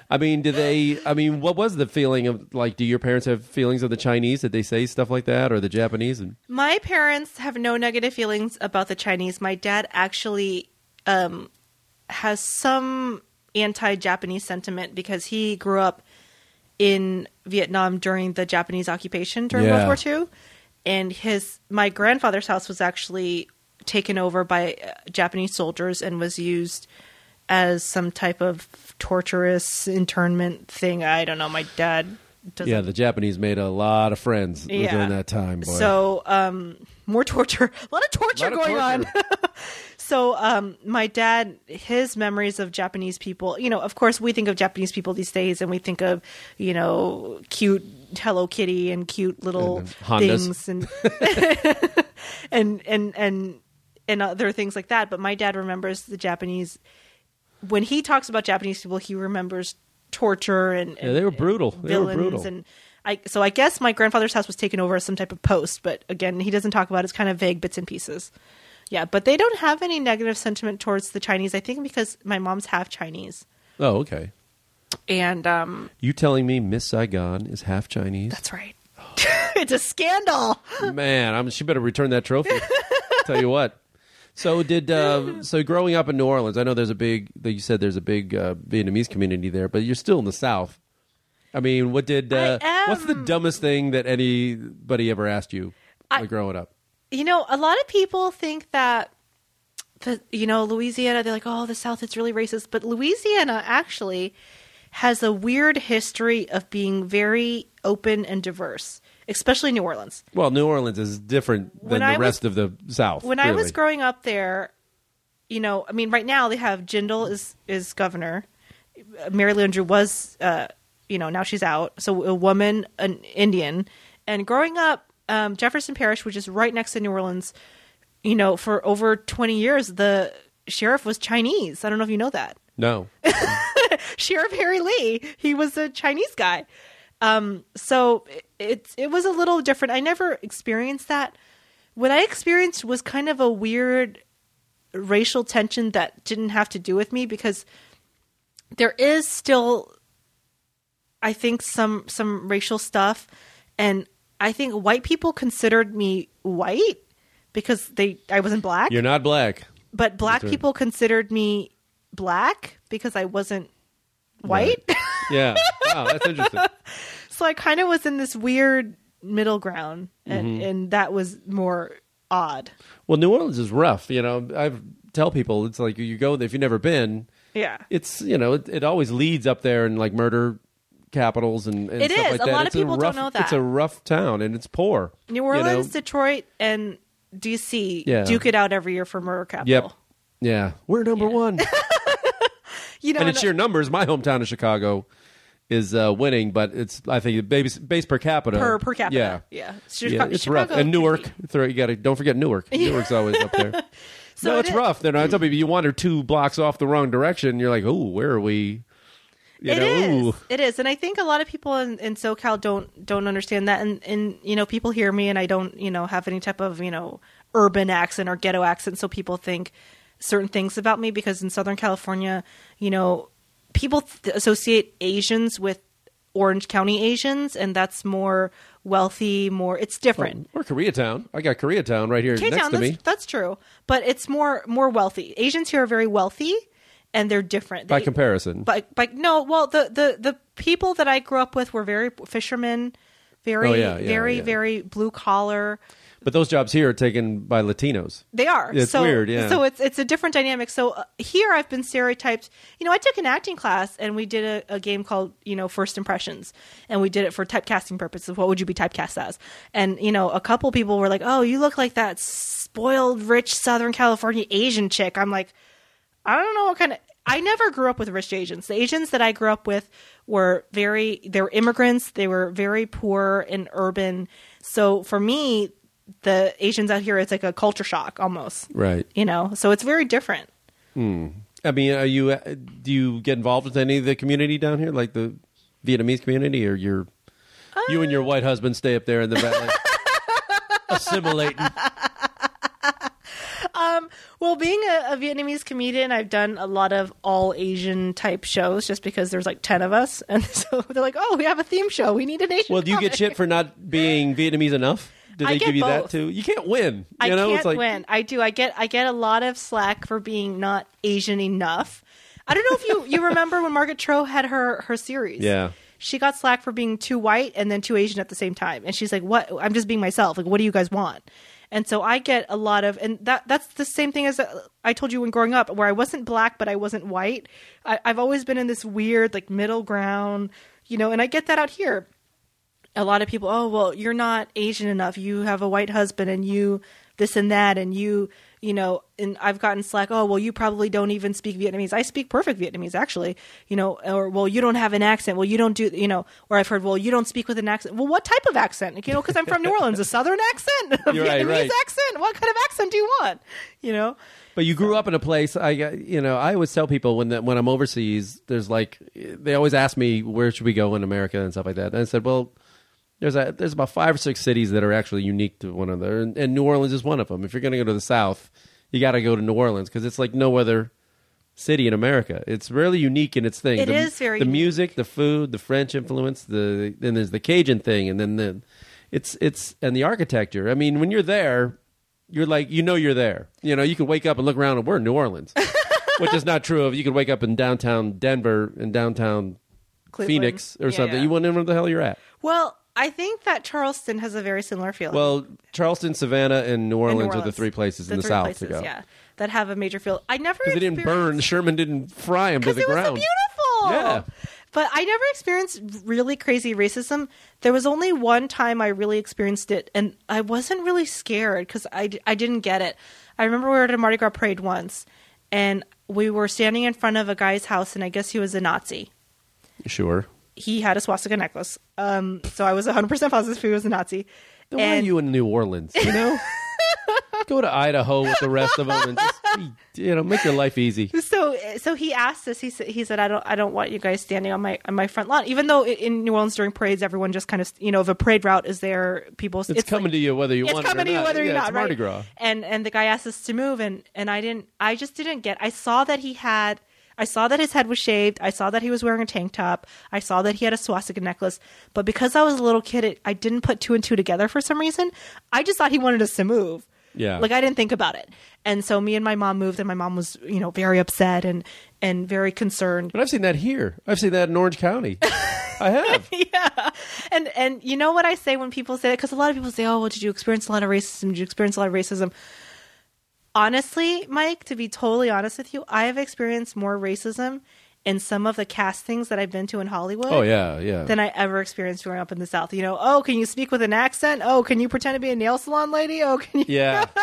I mean, do they? I mean, what was the feeling of like? Do your parents have feelings of the Chinese? Did they say stuff like that, or the Japanese? And My parents have no negative feelings about the Chinese. My dad actually um, has some anti-Japanese sentiment because he grew up in Vietnam during the Japanese occupation during Yeah. World War II, and his my grandfather's house was actually taken over by uh, Japanese soldiers and was used as some type of torturous internment thing. I don't know. My dad doesn't yeah, the Japanese made a lot of friends during that time. Boy. so, um, more torture, a lot of torture Lot of going on. so, um, my dad, his memories of Japanese people, you know, of course, we think of Japanese people these days, and we think of, you know, cute Hello Kitty and cute little And things, and and and and and other things like that. But my dad remembers the Japanese. When he talks about Japanese people, he remembers torture and, Yeah, they were and brutal. They were brutal. and I so I guess my grandfather's house was taken over as some type of post, but again, he doesn't talk about it. It's kind of vague bits and pieces. Yeah, but they don't have any negative sentiment towards the Chinese. I think because my mom's half Chinese, oh, okay. and um, You telling me Miss Saigon is half Chinese? that's right. it's a scandal. Man, I'm, she better return that trophy. Tell you what. So did uh, so growing up in New Orleans? I know there's a big. that You said there's a big uh, Vietnamese community there, but you're still in the South. I mean, what did? Uh, I What's the dumbest thing that anybody ever asked you I- like, growing up? You know, a lot of people think that the you know Louisiana. They're like, oh, the South it's really racist, but Louisiana actually has a weird history of being very open and diverse, especially New Orleans. Well, New Orleans is different than When the I was- rest of the South. when I was growing up there, you know, I mean, right now they have Jindal is is governor. Mary Landrieu was, uh, you know, now she's out. So a woman, an Indian, and growing up, um, Jefferson Parish, which is right next to New Orleans, you know, for over twenty years, the sheriff was Chinese. I don't know if you know that. no, Sheriff Harry Lee. He was a Chinese guy. Um, so it, it it was a little different. I never experienced that. What I experienced was kind of a weird racial tension that didn't have to do with me because there is still I think some some racial stuff and I think white people considered me white because they I wasn't black you're not black. but black people considered me black because I wasn't white. Yeah. Wow, that's interesting. so I kind of was in this weird middle ground, and Mm-hmm. and that was more odd. Well, New Orleans is rough. You know, I tell people it's like you go there if you've never been. Yeah. it's you know it, it always leads up there and like murder capitals and, and It stuff is. like A that. lot of It's people don't rough- know It's a rough town and it's poor. New you Orleans, know? Detroit, and DC Yeah. duke it out every year for murder capital. Yep. Yeah, we're number one, You know, and in and- sheer numbers, my hometown of Chicago is uh, winning, but it's I think base, base per capita per per capita. Yeah, yeah. yeah, Chicago- it's rough. Chicago And Newark, could be- throw, you got to don't forget Newark. Newark's always up there. So no, it's is- rough. Then I tell people you wander two blocks off the wrong direction, you're like, oh, where are we? You It know, is. It is, and I think a lot of people in, in SoCal don't don't understand that, and and you know people hear me, and I don't you know have any type of you know urban accent or ghetto accent, so people think certain things about me because in Southern California, you know, people th- associate Asians with Orange County Asians, and that's more wealthy, more. It's different. Oh, or Koreatown. I got Koreatown right here next K-Town, to that's, me. that's true, but it's more more wealthy. Asians here are very wealthy, and they're different. By They- comparison. But but no, well the the the people that I grew up with were very fishermen, very Oh, yeah, yeah, very yeah. very blue collar. But those jobs here are taken by Latinos. They are. It's so, weird, yeah. So it's it's a different dynamic. So uh, here I've been stereotyped. You know, I took an acting class and we did a, a game called you know First Impressions, and we did it for typecasting purposes. What would you be typecast as? And you know, a couple people were like, "Oh, you look like that spoiled, rich Southern California Asian chick." I'm like, I don't know what kind of. I never grew up with rich Asians. The Asians that I grew up with were very. They were immigrants. They were very poor and urban. So for me, the Asians out here, it's like a culture shock almost. Right. You know, so it's very different. Hmm. I mean, are you? uh, Do you get involved with any of the community down here, like the Vietnamese community, or your you and your uh. white husband stay up there in the valley, assimilating? Um, well, being a, a Vietnamese comedian, I've done a lot of all Asian type shows just because there's like 10 of us. And so they're like, oh, we have a theme show. We need an Asian Well, do you get shit for not being Vietnamese enough? Do I they get give you that both. too? You can't win. I know, can't it's like win. I do. I get I get a lot of slack for being not Asian enough. I don't know if you you remember when Margaret Cho had her her series. Yeah. She got slack for being too white and then too Asian at the same time. And she's like, "What? I'm just being myself. Like, what do you guys want?" And so I get a lot of, and that that's the same thing as uh, I told you when growing up, where I wasn't black but I wasn't white. I, I've always been in this weird like middle ground, you know. And I get that out here a lot of people, oh, well, you're not Asian enough. You have a white husband and you this and that. And you, you know, and I've gotten slack, oh, well, you probably don't even speak Vietnamese. I speak perfect Vietnamese, actually, you know, or, well, you don't have an accent. Well, you don't do, you know, or I've heard, well, you don't speak with an accent. Well, what type of accent? You know, because I'm from New Orleans, a Southern accent, a You're right, Vietnamese right. accent. What kind of accent do you want? You know? But you grew up in a place. I, uh, you know, I always tell people when the, when I'm overseas, there's like they always ask me where should we go in America and stuff like that. And I said, well, there's a there's about five or six cities that are actually unique to one another, and, and New Orleans is one of them. If you're going to go to the South, you got to go to New Orleans because it's like no other city in America. It's really unique in its thing. It the, is very the unique. music, the food, the French influence. The then there's the Cajun thing, and then the it's it's and the architecture. I mean, when you're there, you're like you know you're there. You know, you can wake up and look around and we're in New Orleans, which is not true. Of you could wake up in downtown Denver and downtown Cleveland. Phoenix or Yeah, something. yeah. You wouldn't know where the hell you're at. Well, I think that Charleston has a very similar feeling. Well, Charleston, Savannah, and New Orleans, New are the three places The in the three South places, to go. Yeah, that have a major field. I never Because they didn't burn. Sherman didn't fry them to the it was so ground. beautiful. Yeah. But I never experienced really crazy racism. There was only one time I really experienced it, and I wasn't really scared because I, I didn't get it. I remember we were at a Mardi Gras parade once, and we were standing in front of a guy's house, and I guess he was a Nazi. Sure. He had a swastika necklace. Um, so I was 100% positive he was a Nazi. Then why are you in New Orleans? You know, go to Idaho with the rest of them and just you know make your life easy. so so he asked us he said he said i don't i don't want you guys standing on my on my front lawn even though in new orleans during parades everyone just kind of you know if a parade route is there people It's, coming to you whether you it's want coming it or to you not. whether yeah, you're not it's Mardi right Gras. and and the guy asked us to move and and i didn't i just didn't get i saw that he had I saw that his head was shaved. I saw that he was wearing a tank top. I saw that he had a swastika necklace. But because I was a little kid, it, I didn't put two and two together for some reason. I just thought he wanted us to move. Yeah. Like I didn't think about it. And so me and my mom moved and my mom was, you know, very upset and and very concerned. But I've seen that here. I've seen that in Orange County. I have. yeah. And and you know what I say when people say that cuz a lot of people say, "Oh, well, did you experience a lot of racism? Did you experience a lot of racism?" Honestly, Mike, to be totally honest with you, I have experienced more racism in some of the castings that I've been to in Hollywood. Oh yeah, yeah. Than I ever experienced growing up in the South. You know, oh, can you speak with an accent? Oh, can you pretend to be a nail salon lady? Oh, can you? Yeah.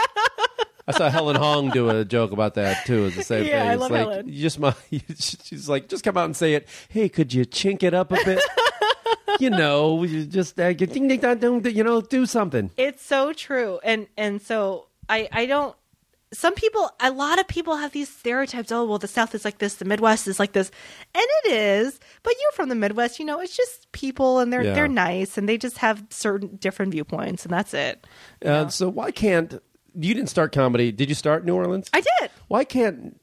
I saw Helen Hong do a joke about that too. It's the same Yeah, thing. I It's love like Helen. you just my, she's like just come out and say it. Hey, could you chink it up a bit? you know, you just uh, ding ding dong dong. You know, do something. It's so true. And and so I I don't some people a lot of people have these stereotypes, oh well the South is like this, the Midwest is like this. And it is, but you're from the Midwest, you know, it's just people and they're Yeah. they're nice and they just have certain different viewpoints and that's it. Uh, so why can't you didn't start comedy? Did you start New Orleans? I did. Why can't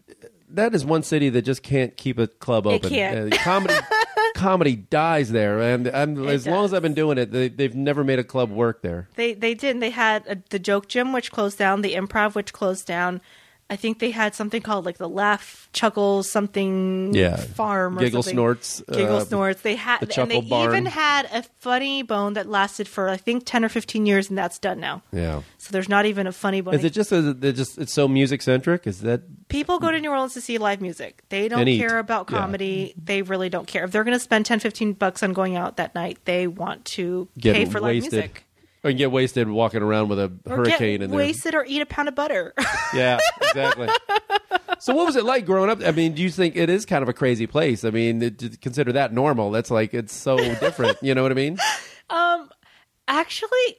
that is one city that just can't keep a club It open. can't. Uh, comedy comedy dies there, and, and as long as. I've been doing it, they, they've never made a club work there. They they didn't. They had a, the joke gym, which closed down. The improv, which closed down. I think they had something called like the laugh chuckles something Yeah. farm or Giggle something. Snorts, giggle uh, snorts. They had the and they Barn. even had a funny bone that lasted for I think ten or fifteen years, and that's done now. Yeah. So there's not even a funny bone. Is it just a, they're just it's so music centric? Is that People go to New Orleans to see live music. They don't eat. care about Yeah. comedy. They really don't care. If they're going to spend 10, 15 bucks on going out that night, they want to get pay for wasted? live music. Or get wasted walking around with a Or hurricane there. wasted or eat a pound of butter. Yeah, exactly. so, what was it like growing up? I mean, do you think it is kind of a crazy place? I mean, it- consider that normal. That's like it's so different. You know what I mean? Um, actually,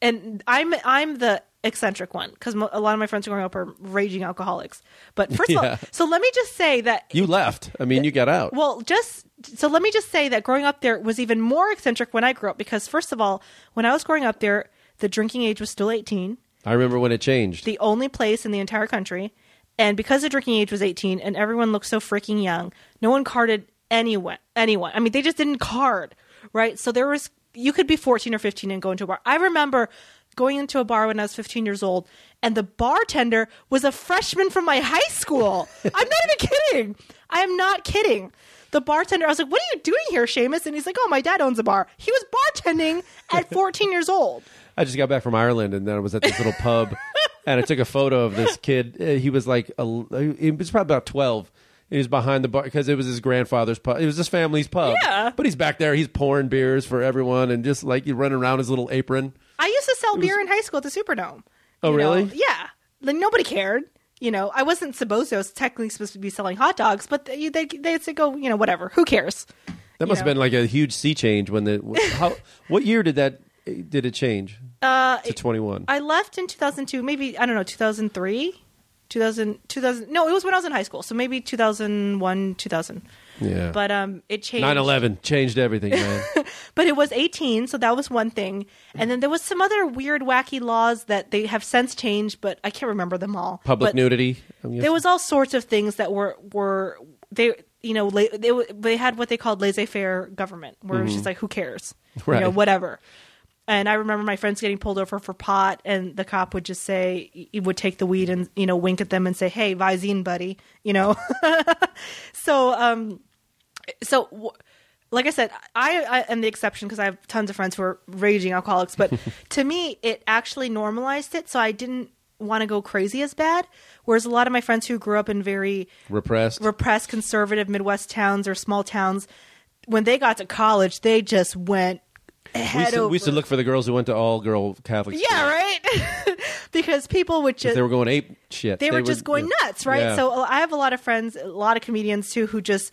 and I'm I'm the eccentric one because mo- a lot of my friends growing up are raging alcoholics. But first of all, so let me just say that You left. I mean, you got out. Well, just so let me just say that growing up there was even more eccentric when I grew up because first of all, when I was growing up there, the drinking age was still 18, I remember when it changed. the only place in the entire country, and because the drinking age was 18 and everyone looked so freaking young, no one carded anyone. Anyone. I mean, they just didn't card, right? So there was you could be 14 or 15 and go into a bar. I remember going into a bar when I was 15 years old, and the bartender was a freshman from my high school. I'm not even kidding. I am not kidding. The bartender, I was like, "What are you doing here, Seamus?" And he's like, "Oh, my dad owns a bar." He was bartending at 14 years old. I just got back from Ireland, and then I was at this little pub, and I took a photo of this kid. Uh, He was like, a, he was probably about twelve. He was behind the bar because it was his grandfather's pub. It was his family's pub. Yeah. But he's back there. He's pouring beers for everyone, and just like you running around his little apron. I used to sell beer in high school at the Superdome. Oh, You know, really? Yeah. Like nobody cared. You know, I wasn't supposed to. I was technically supposed to be selling hot dogs, but they they they'd say go. You know, whatever. Who cares? That must have been like a huge sea change when the how what year did that did it change Uh, to twenty one? I left in 2002. Maybe I don't know 2003, 2000, 2000. No, it was when I was in high school. So maybe 2001, 2000. Yeah, But um, it changed. 9-11 changed everything, man. But it was 18, so that was one thing. And then there was some other weird, wacky laws that they have since changed, but I can't remember them all. Public But- nudity. There was all sorts of things that were were they you know la- they they had what they called laissez-faire government where it was just like who cares you know Mm-hmm. Whatever and i remember my friends getting pulled over for pot and the cop would just say he would take the weed and you know wink at them and say hey visine buddy you know so um so like I said, I, I am the exception because I have tons of friends who are raging alcoholics. But to me, it actually normalized it, so I didn't want to go crazy as bad. Whereas a lot of my friends who grew up in very repressed. repressed conservative Midwest towns or small towns, when they got to college, they just went we, head used to, over. we used to look for the girls who went to all girl Catholic. yeah, schools. right. because people would just They were going ape shit. they, were just going yeah. nuts, right? Yeah. So I have a lot of friends, a lot of comedians too, who just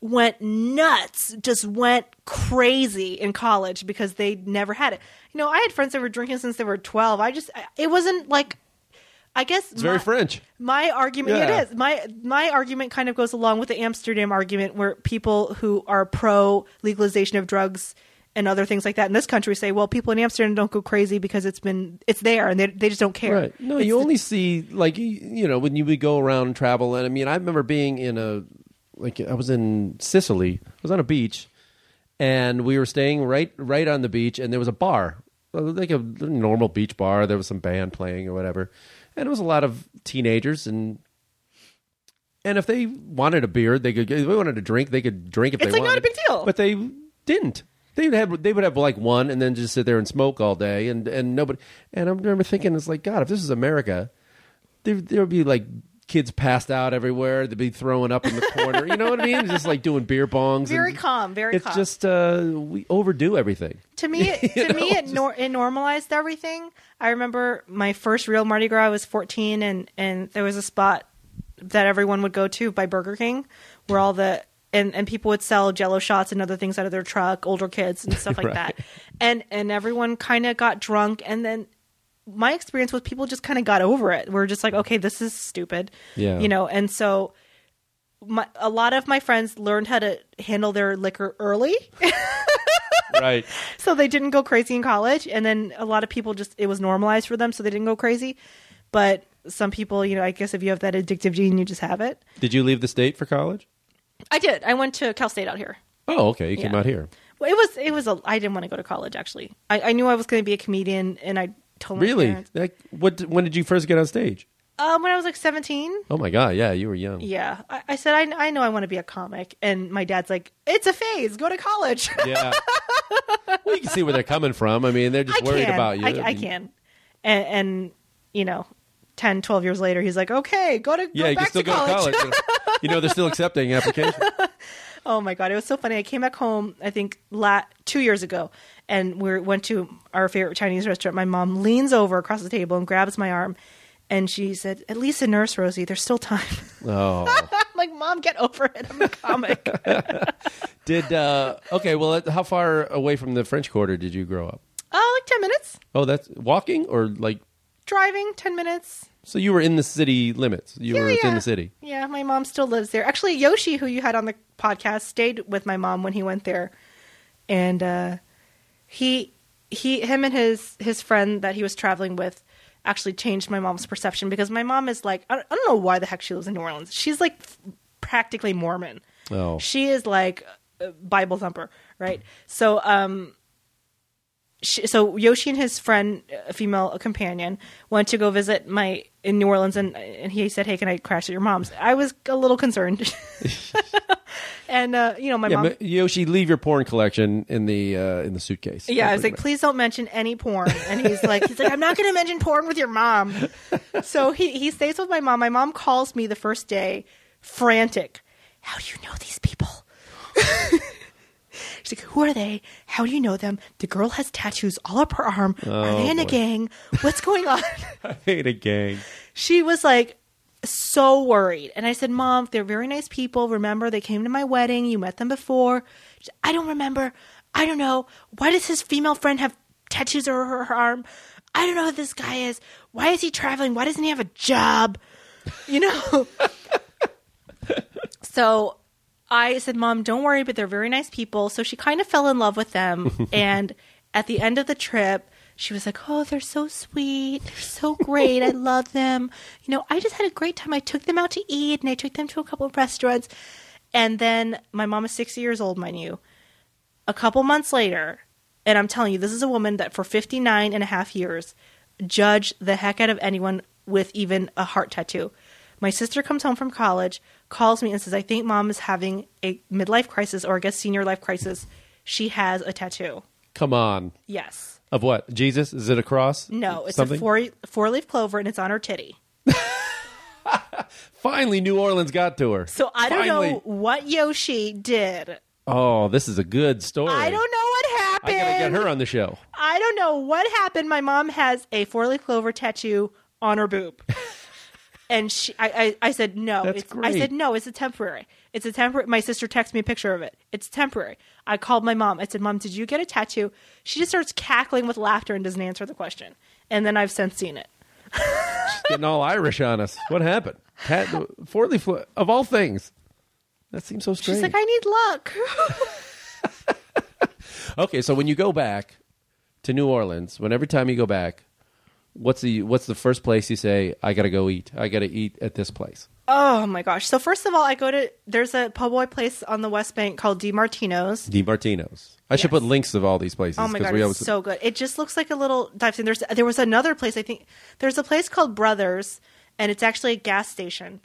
went nuts, just went crazy in college because they never had it. You know, I had friends that were drinking since they were twelve. I just, it wasn't like, I guess it's very French. My argument, Yeah. it is my my argument, kind of goes along with the Amsterdam argument, where people who are pro legalization of drugs and other things like that in this country say, well, people in Amsterdam don't go crazy because it's been it's there and they they just don't care. Right. No, It's you only see like you, you know when you would go around and travel. And I mean, I remember being in a like I was in Sicily. I was on a beach, and we were staying right right on the beach, and there was a bar, uh, like a normal beach bar. There was some band playing or whatever, and it was a lot of teenagers and. And if they wanted a beer, they could. If they wanted a drink, they could drink if It's they like not a big deal. But they didn't. They would have they would have like one and then just sit there and smoke all day and and nobody. And I remember thinking, it's like God, if this is America, there there would be like kids passed out everywhere. They'd be throwing up in the corner. You know what I mean? Just like doing beer bongs. Very calm, very calm. It's calm. just uh, we overdo everything. to me, it, to me, it, nor- it normalized everything. I remember my first real Mardi Gras. I was 14, and and there was a spot that everyone would go to by Burger King, where all the and, and people would sell Jello shots and other things out of their truck, older kids and stuff like Right. that, and and everyone kind of got drunk, and then my experience was people just kind of got over it. We're just like, okay, this is stupid, Yeah. you know, and so. My, a lot of my friends learned how to handle their liquor early right. so they didn't go crazy in college and then a lot of people just it was normalized for them so they didn't go crazy but some people you know i guess if you have that addictive gene you just have it Did you leave the state for college? i did i went to cal state out here Oh, okay. You came out here. Well, it was it was a. I didn't want to go to college actually. I, I knew I was going to be a comedian, and I told Really? parents. Like, what? When did you first get on stage? Um, when I was like seventeen. Oh my god! Yeah, you were young. Yeah, I, I said I, I know I want to be a comic, and my dad's like, "It's a phase. Go to college." Yeah. well, you can see where they're coming from. I mean, they're just I worried can. about you. I, I mean, can, and, and you know, 10, 12 years later, he's like, "Okay, go to Yeah, go you can back still to go college." to college. you know, they're still accepting applications. Oh my god, it was so funny. I came back home, I think, la- two years ago, and we went to our favorite Chinese restaurant. My mom leans over across the table and grabs my arm, and she said, "At least a nurse, Rosie. There's still time." Oh, I'm like, "Mom, get over it. I'm a comic." did uh okay? Well, how far away from the French Quarter did you grow up? oh, like ten minutes Oh, that's walking or like. driving, ten minutes. So you were in the city limits. You Yeah, were yeah. the city. Yeah, my mom still lives there. Actually, Yoshi, who you had on the podcast, stayed with my mom when he went there, and uh, he he him and his his friend that he was traveling with actually changed my mom's perception because my mom is like I don't, I don't know why the heck she lives in New Orleans. She's like practically Mormon. Oh. She is like a Bible thumper, right? So um she, so Yoshi and his friend, a female companion, went to go visit my in New Orleans, and and he said, "Hey, can I crash at your mom's?" I was a little concerned, and uh, you know, my Yeah, mom. Yoshi, leave your porn collection in the uh, in the suitcase. Yeah, I was like, bring please don't mention any porn. And he's like, he's like, I'm not going to mention porn with your mom. So he he stays with my mom. My mom calls me the first day, frantic. How do you know these people? She's like, who are they? How do you know them? The girl has tattoos all up her arm. are they in a Oh, gang? What's going on? I hate a gang. she was like so worried. And I said, Mom, they're very nice people. Remember, they came to my wedding. You met them before. Said, I don't remember. I don't know. Why does his female friend have tattoos over her, her arm? I don't know who this guy is. Why is he traveling? Why doesn't he have a job? You know? so I said, Mom, don't worry, but they're very nice people. So she kind of fell in love with them. and at the end of the trip, she was like, Oh, they're so sweet. They're so great. I love them. You know, I just had a great time. I took them out to eat and I took them to a couple of restaurants. And then my mom is 60 years old, mind you. A couple months later, and I'm telling you, this is a woman that for 59 and a half years judged the heck out of anyone with even a heart tattoo. My sister comes home from college, calls me and says, I think mom is having a midlife crisis or I guess senior life crisis. She has a tattoo. Come on. Yes. Of what? Jesus? Is it a cross? No, it's Something? a four four leaf clover and it's on her titty. Finally, New Orleans got to her. So I don't Finally. know what Yoshi did. Oh, this is a good story. I don't know what happened. I gotta get her on the show. I don't know what happened. My mom has a four leaf clover tattoo on her boob. and she I, I, I said no. That's it's, I said no, it's a temporary. It's a temporary my sister texted me a picture of it. It's temporary. I called my mom. I said, Mom, did you get a tattoo? She just starts cackling with laughter and doesn't answer the question. And then I've since seen it. She's getting all Irish on us. What happened? Tat- four leaf of all things. That seems so strange. She's like, I need luck. okay, so when you go back to New Orleans, when every time you go back, what's the what's the first place you say, I gotta go eat? I gotta eat at this place. oh my gosh. So first of all, I go to there's a po' boy place on the West Bank called Di Martino's. Di Martino's. I should put links of all these places. Oh my god, we it's always- so good. It just looks like a little dive thing. There's there was another place I think there's a place called Brothers, and it's actually a gas station.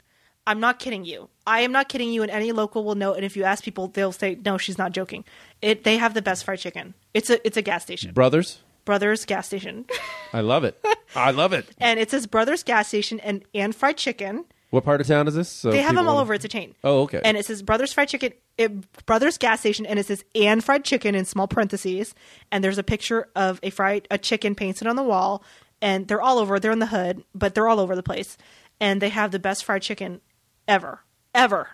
I'm not kidding you. I am not kidding you, and any local will know. And if you ask people, they'll say, "No, she's not joking." It they have the best fried chicken. It's a it's a gas station. Brothers. Brothers gas station, I love it. I love it. and it says Brothers gas station and and fried chicken. What part of town is this? So They have them all wanna- over. It's a chain. Oh, okay. And it says Brothers Fried Chicken, it, Brothers Gas Station, and it says and fried chicken in small parentheses. And there's a picture of a fried a chicken painted on the wall, and they're all over. They're in the hood, but they're all over the place. And they have the best fried chicken ever, ever.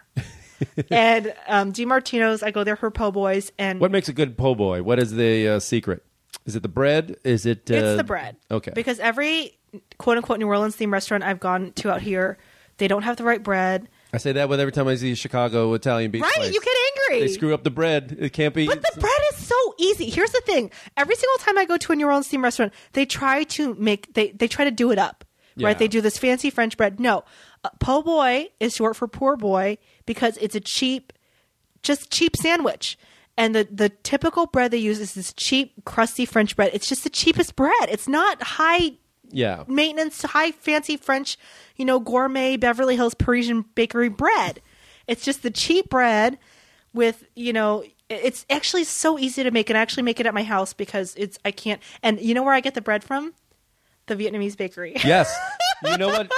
and um, DiMartino's, I go there for po' boys, and What makes a good po' boy? What is the uh, secret? Is it the bread? Is it? Uh, It's the bread. Okay. Because every quote unquote New Orleans themed restaurant I've gone to out here, they don't have the right bread. I say that with every time I see a Chicago Italian beef Right? place. You get angry. They screw up the bread. It can't be. But the bread is so easy. Here's the thing: every single time I go to a New Orleans themed restaurant, they try to make they they try to do it up, Yeah. right? They do this fancy French bread. No, uh, po' boy is short for poor boy because it's a cheap, just cheap sandwich. And the, the typical bread they use is this cheap, crusty French bread. It's just the cheapest bread. It's not high Yeah. maintenance, high fancy French, you know, gourmet Beverly Hills Parisian bakery bread. It's just the cheap bread with, you know, it's actually so easy to make and I actually make it at my house because it's I can't and you know where I get the bread from? The Vietnamese bakery. Yes. You know what?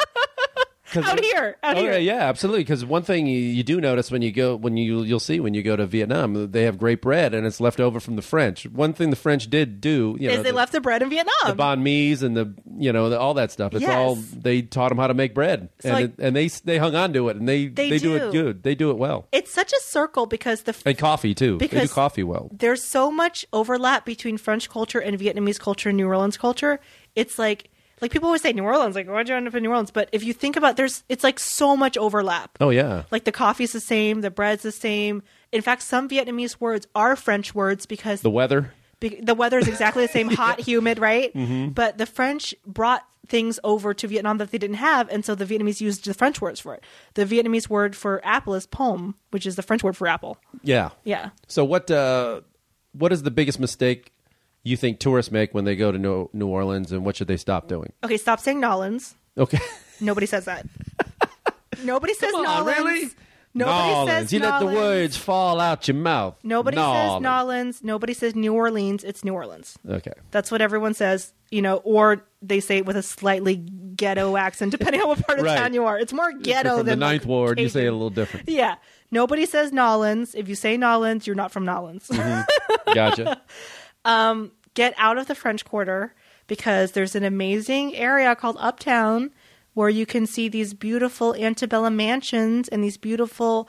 Out here, out oh, here. Yeah, yeah, absolutely. Because one thing you, you do notice when you go, when you you'll see when you go to Vietnam, they have great bread and it's left over from the French. One thing the French did do, you know, is they the, left the bread in Vietnam. the banh mi's and the you know the, all that stuff. It's Yes. all they taught them how to make bread, So, and like- it, and they they hung on to it, and they They do. do. it good. They do it well, it's such a circle because the and coffee too. they do Because- coffee well. there's so much overlap between French culture and Vietnamese culture and New Orleans culture. It's like like people always say New Orleans, like why'd you end up in New Orleans? But if you think about there's it's like so much overlap. Oh yeah, Like the coffee's the same, the bread's the same. In fact, some Vietnamese words are French words because the weather. be- the weather is exactly the same, hot, humid, right? Mm-hmm. But the French brought things over to Vietnam that they didn't have, and so the Vietnamese used the French words for it. The Vietnamese word for apple is pomme, which is the French word for apple. Yeah, Yeah. So what uh, what is the biggest mistake you think tourists make when they go to New, New Orleans, and what should they stop doing? Okay, stop saying Nolans. Okay, Nobody says that. Nobody says Come on, Nolans. really? Nobody Nolans. says you let the Nolans. words fall out your mouth. Nobody Nolans. says Nolans. Nobody says New Orleans. It's New Orleans. Okay. That's what everyone says, you know, or they say it with a slightly ghetto accent, depending on what part of Right. town you are. It's more ghetto you're from than the Ninth like, Ward. You say it a Cajun. little different. Yeah. Nobody says Nolans. If you say Nolans, you're not from Nolans. Mm-hmm. Gotcha. Get out of the French Quarter because there's an amazing area called Uptown where you can see these beautiful antebellum mansions and these beautiful,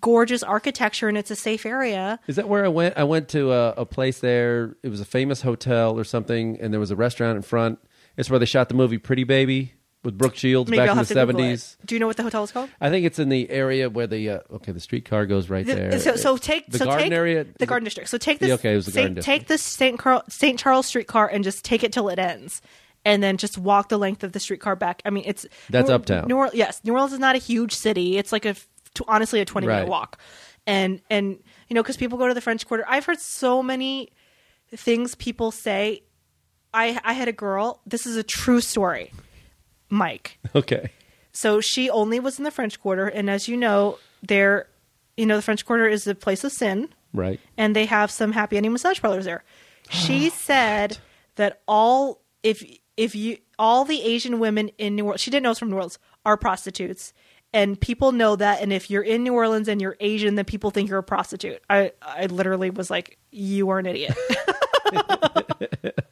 gorgeous architecture, and it's a safe area. Is that where I went? I went to a, a place there. It was a famous hotel or something, and there was a restaurant in front. It's where they shot the movie Pretty Baby with Brooke Shields Maybe back I'll in have the to Google seventies. Do you know what the hotel is called? I think it's in the area where the uh, okay the streetcar goes right The- there. So, so take the so garden take area. the garden district. So take this. Yeah, okay, it was the Saint- garden Take district. this Saint Carl, Saint Charles streetcar and just take it till it ends, and then just walk the length of the streetcar back. I mean, it's That's New, uptown. New Orleans, yes, New Orleans is not a huge city. It's like a f- t- honestly a twenty minute walk, and and you know because people go to the French Quarter. I've heard so many things people say. I I had a girl. This is a true story, Mike. Okay. So she only was in the French Quarter, and as you know, there, you know, the French Quarter is a place of sin, Right. and they have some happy ending massage parlors there. She said that all if if you all the Asian women in New Orleans, she didn't know it was from New Orleans, are prostitutes, and people know that. And if you're in New Orleans and you're Asian, then people think you're a prostitute. I I literally was like, you are an idiot.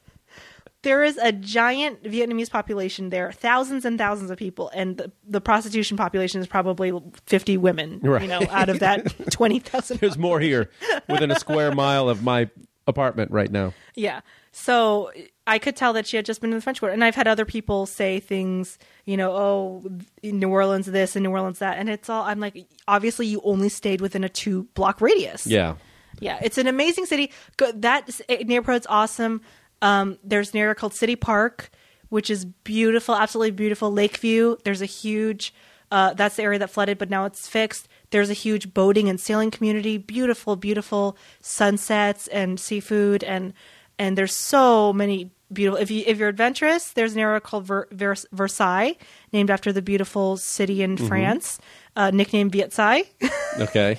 there is a giant Vietnamese population there, thousands and thousands of people, and the, the prostitution population is probably 50 women, Right. you know, out of that 20,000. There's more here within a square mile of my apartment right now. Yeah. So I could tell that she had just been in the French Quarter. And I've had other people say things, you know, oh, New Orleans this and New Orleans that. And it's all, I'm like, obviously you only stayed within a two block radius. Yeah. Yeah, it's an amazing city. That neighborhood's awesome. Um, there's an area called City Park, which is beautiful, absolutely beautiful. Lakeview. There's a huge. Uh, that's the area that flooded, but now it's fixed. There's a huge boating and sailing community. Beautiful, beautiful sunsets and seafood, and and there's so many beautiful. If you if you're adventurous, there's an area called Ver, Vers, Versailles, named after the beautiful city in France, uh, nicknamed Versailles. Okay.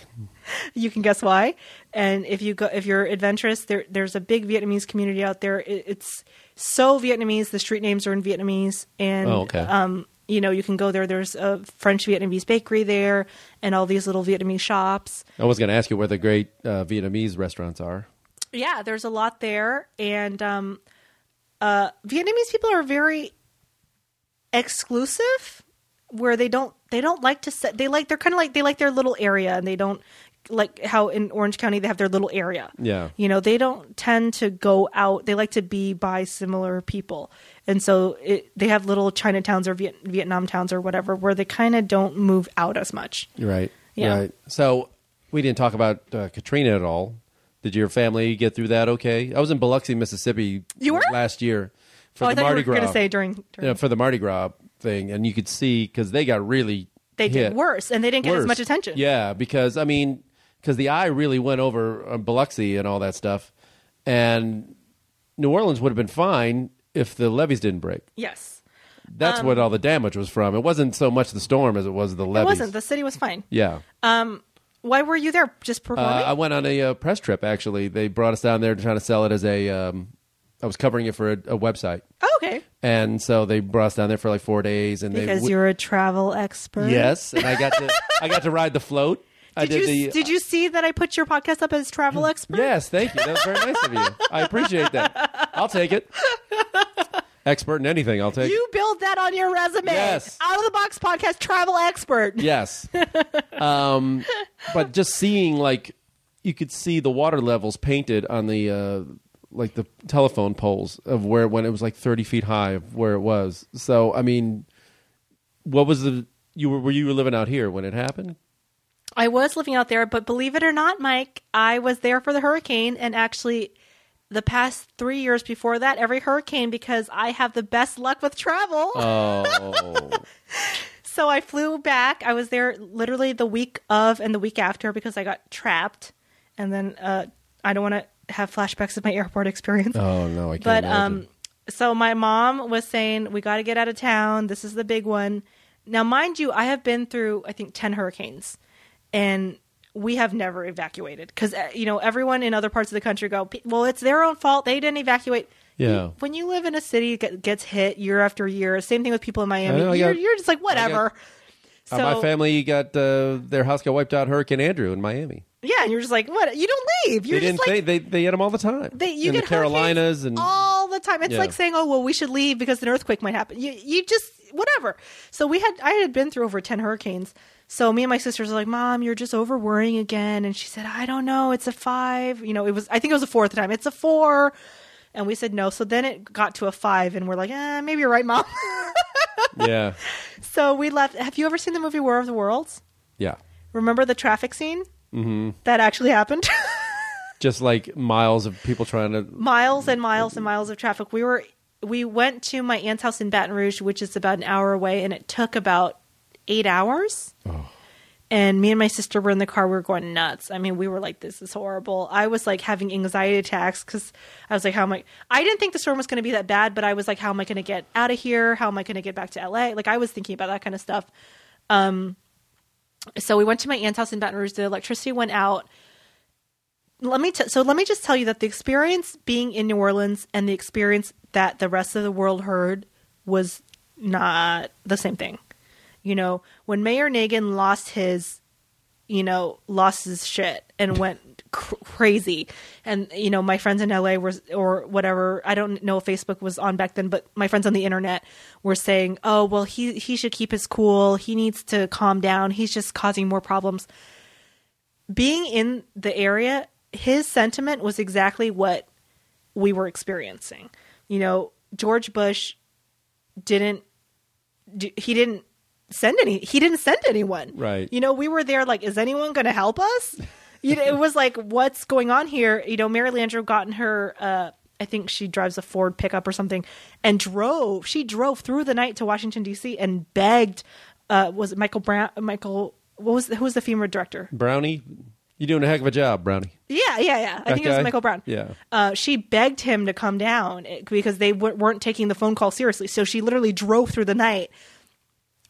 you can guess why. And if you go, if you're adventurous, there there's a big Vietnamese community out there. It, it's so Vietnamese. The street names are in Vietnamese, and Oh, okay. um, you know, you can go there. There's a French Vietnamese bakery there, and all these little Vietnamese shops. I was going to ask you where the great uh, Vietnamese restaurants are. Yeah, there's a lot there, and um, uh, Vietnamese people are very exclusive, where they don't they don't like to set. They like they're kind of like they like their little area, and they don't like how in Orange County they have their little area. Yeah. you know they don't tend to go out. They like to be by similar people, and so it, they have little Chinatowns or Viet, Vietnam towns or whatever where they kind of don't move out as much. Right. Yeah. Right. So we didn't talk about uh, Katrina at all. Did your family get through that okay? I was in Biloxi, Mississippi You were? last year for oh, I the thought Mardi you were Gras. going to say during, during Yeah, for the Mardi Gras thing, and you could see because they got really they hit did worse, and they didn't get as much attention. Yeah, because I mean, because the eye really went over uh, Biloxi and all that stuff, and New Orleans would have been fine if the levees didn't break. Yes. That's what all the damage was from. It wasn't so much the storm as it was the levees. It wasn't. The city was fine. yeah. Um, Why were you there? Just Uh. I went on a uh, press trip. Actually, they brought us down there to try to sell it as a. Um, I was covering it for a, a website, oh, okay. and so they brought us down there for like four days. And Because they you're a travel expert. yes, and I got to I got to ride the float. I Did, did you the did you see that I put your podcast up as travel expert? Yes, thank you. That was very nice of you. I appreciate that. I'll take it. Expert in anything, I'll take. You build that on your resume. Yes. Out of the box podcast travel expert. Yes. um, but just seeing like you could see the water levels painted on the uh, like the telephone poles of where when it was like thirty feet high of where it was. So I mean, what was the you were were you living out here when it happened? I was living out there, but believe it or not, Mike, I was there for the hurricane and actually the past three years before that, every hurricane because I have the best luck with travel. Oh, So I flew back. I was there literally the week of and the week after because I got trapped. And then uh, I don't want to have flashbacks of my airport experience. oh no, I can't. but imagine. um, so my mom was saying we got to get out of town. This is the big one. Now, mind you, I have been through I think ten hurricanes, and we have never evacuated because you know everyone in other parts of the country go, well, it's their own fault. They didn't evacuate. Yeah. When you live in a city that gets hit year after year, same thing with people in Miami. Know, you're, got- you're just like whatever. Uh, so my family got uh, their house got wiped out Hurricane Andrew in Miami. Yeah, and you're just like what? You don't leave. You're they just didn't. like they, they they get them all the time. They, you in the get Carolinas and all the time. It's Yeah. like saying, "Oh, well, we should leave because an earthquake might happen." You, you just whatever. So we had, I had been through over ten hurricanes. So me and my sisters were like, "Mom, you're just over worrying again." And she said, "I don't know. It's a five. You know, it was. I think it was a four at the time. It's a four. And we said no. So then it got to a five, and we're like, "Eh, maybe you're right, Mom." yeah, so we left. Have you ever seen the movie War of the Worlds? yeah. Remember the traffic scene? Mm-hmm. That actually happened. Just like miles of people trying to. miles and miles and miles of traffic. We were we went to my aunt's house in Baton Rouge, which is about an hour away, and it took about eight hours. And me and my sister were in the car. We were going nuts. I mean, we were like, "This is horrible." I was like having anxiety attacks because I was like, "How am I?" I didn't think the storm was going to be that bad, but I was like, "How am I going to get out of here? How am I going to get back to LA?" Like I was thinking about that kind of stuff. Um, so we went to my aunt's house in Baton Rouge. The electricity went out let me t- so let me just tell you that the experience being in New Orleans and the experience that the rest of the world heard was not the same thing. You know, when Mayor Nagin lost his, you know, lost his shit and went cr- crazy, and you know, my friends in LA were or whatever. I don't know if Facebook was on back then, but my friends on the internet were saying, "Oh, well, he he should keep his cool. He needs to calm down. He's just causing more problems." being in the area, his sentiment was exactly what we were experiencing. You know, George Bush didn't he didn't send any he didn't send anyone. Right. You know, we were there like is anyone going to help us? You know, it was like what's going on here? You know, Mary Landrieu got in her uh I think she drives a Ford pickup or something and drove. She drove through the night to Washington D.C. and begged uh was it Michael Brown Michael what was who was the FEMA director? Brownie, you're doing a heck of a job, Brownie. Yeah, yeah, yeah. I That think it was? Michael Brown. Yeah. Uh, she begged him to come down eh, because they w- weren't taking the phone call seriously. So she literally drove through the night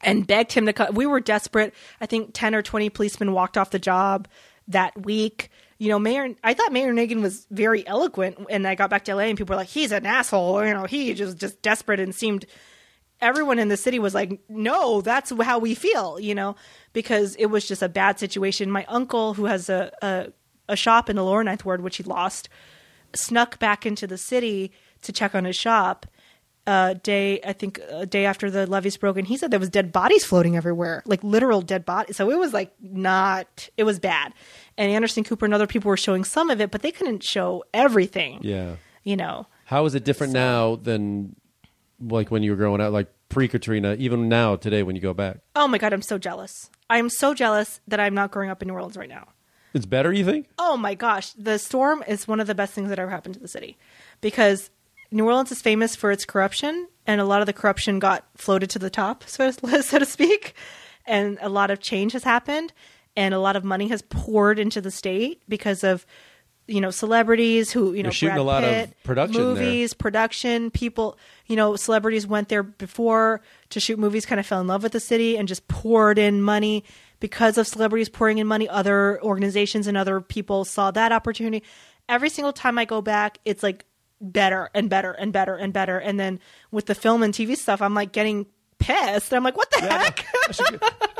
and begged him to come. We were desperate. I think 10 or 20 policemen walked off the job that week. You know, Mayor, I thought Mayor Nagin was very eloquent. And I got back to LA and people were like, he's an asshole. You know, he just, just desperate and seemed everyone in the city was like, no, that's how we feel, you know, because it was just a bad situation. My uncle, who has a, a, a shop in the lower ninth ward, which he lost, snuck back into the city to check on his shop. Uh, day, I think a day after the levees broke, and he said there was dead bodies floating everywhere, like literal dead bodies. So it was like not, it was bad. And Anderson Cooper and other people were showing some of it, but they couldn't show everything. Yeah. You know, How is it different now than like when you were growing up, like pre Katrina? Even now, today, when you go back, oh my God, I'm so jealous. I'm so jealous that I'm not growing up in New Orleans right now. it's better. You think? Oh my gosh, the storm is one of the best things that ever happened to the city because New Orleans is famous for its corruption, and a lot of the corruption got floated to the top, so so to speak, and a lot of change has happened. And a lot of money has poured into the state because of you know celebrities who you know shooting Brad a lot of production there. movies, production people. You know, celebrities went there before to shoot movies, kind of fell in love with the city, and just poured in money because of celebrities pouring in money. Other organizations and other people saw that opportunity. Every single time I go back, it's like better and better and better and better. And then with the film and TV stuff, I'm like getting pissed. I'm like, what the heck?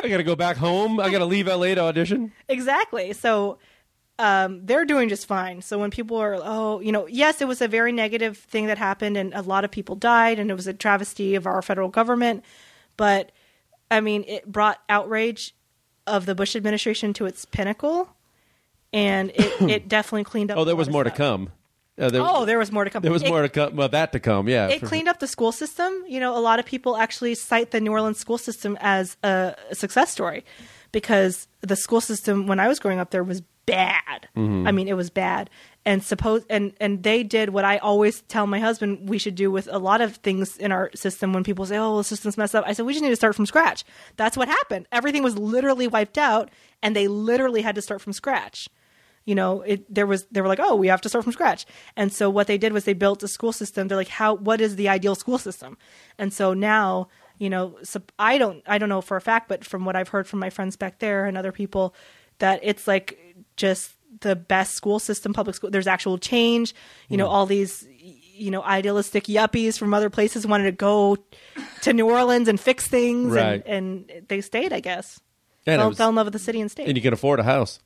I got to go back home. I got to leave LA to audition. exactly. So um, they're doing just fine. So when people are, oh, you know, yes, it was a very negative thing that happened, and a lot of people died, and it was a travesty of our federal government. But I mean, it brought outrage of the Bush administration to its pinnacle, and it, it definitely cleaned up. Oh, there was more to come. Uh, there, Oh, there was more to come. there was It- more to come. Well, that to come. Yeah. it cleaned up the school system. You know, a lot of people actually cite the New Orleans school system as a, a success story because the school system when I was growing up there was bad. Mm-hmm. I mean, it was bad. And suppose and and they did what I always tell my husband we should do with a lot of things in our system when people say, "Oh, the system's messed up." I said, "We just need to start from scratch." That's what happened. Everything was literally wiped out and they literally had to start from scratch you know it there was they were like oh we have to start from scratch. And so what they did was they built a school system. They're like how what is the ideal school system? And so now you know so i don't i don't know for a fact but from what i've heard from my friends back there and other people that it's like just the best school system public school there's actual change. You know hmm. all these you know idealistic yuppies from other places wanted to go to new orleans and fix things Right. and, and they stayed i guess. And fell, was- fell in love with the city and state. And you can afford a house.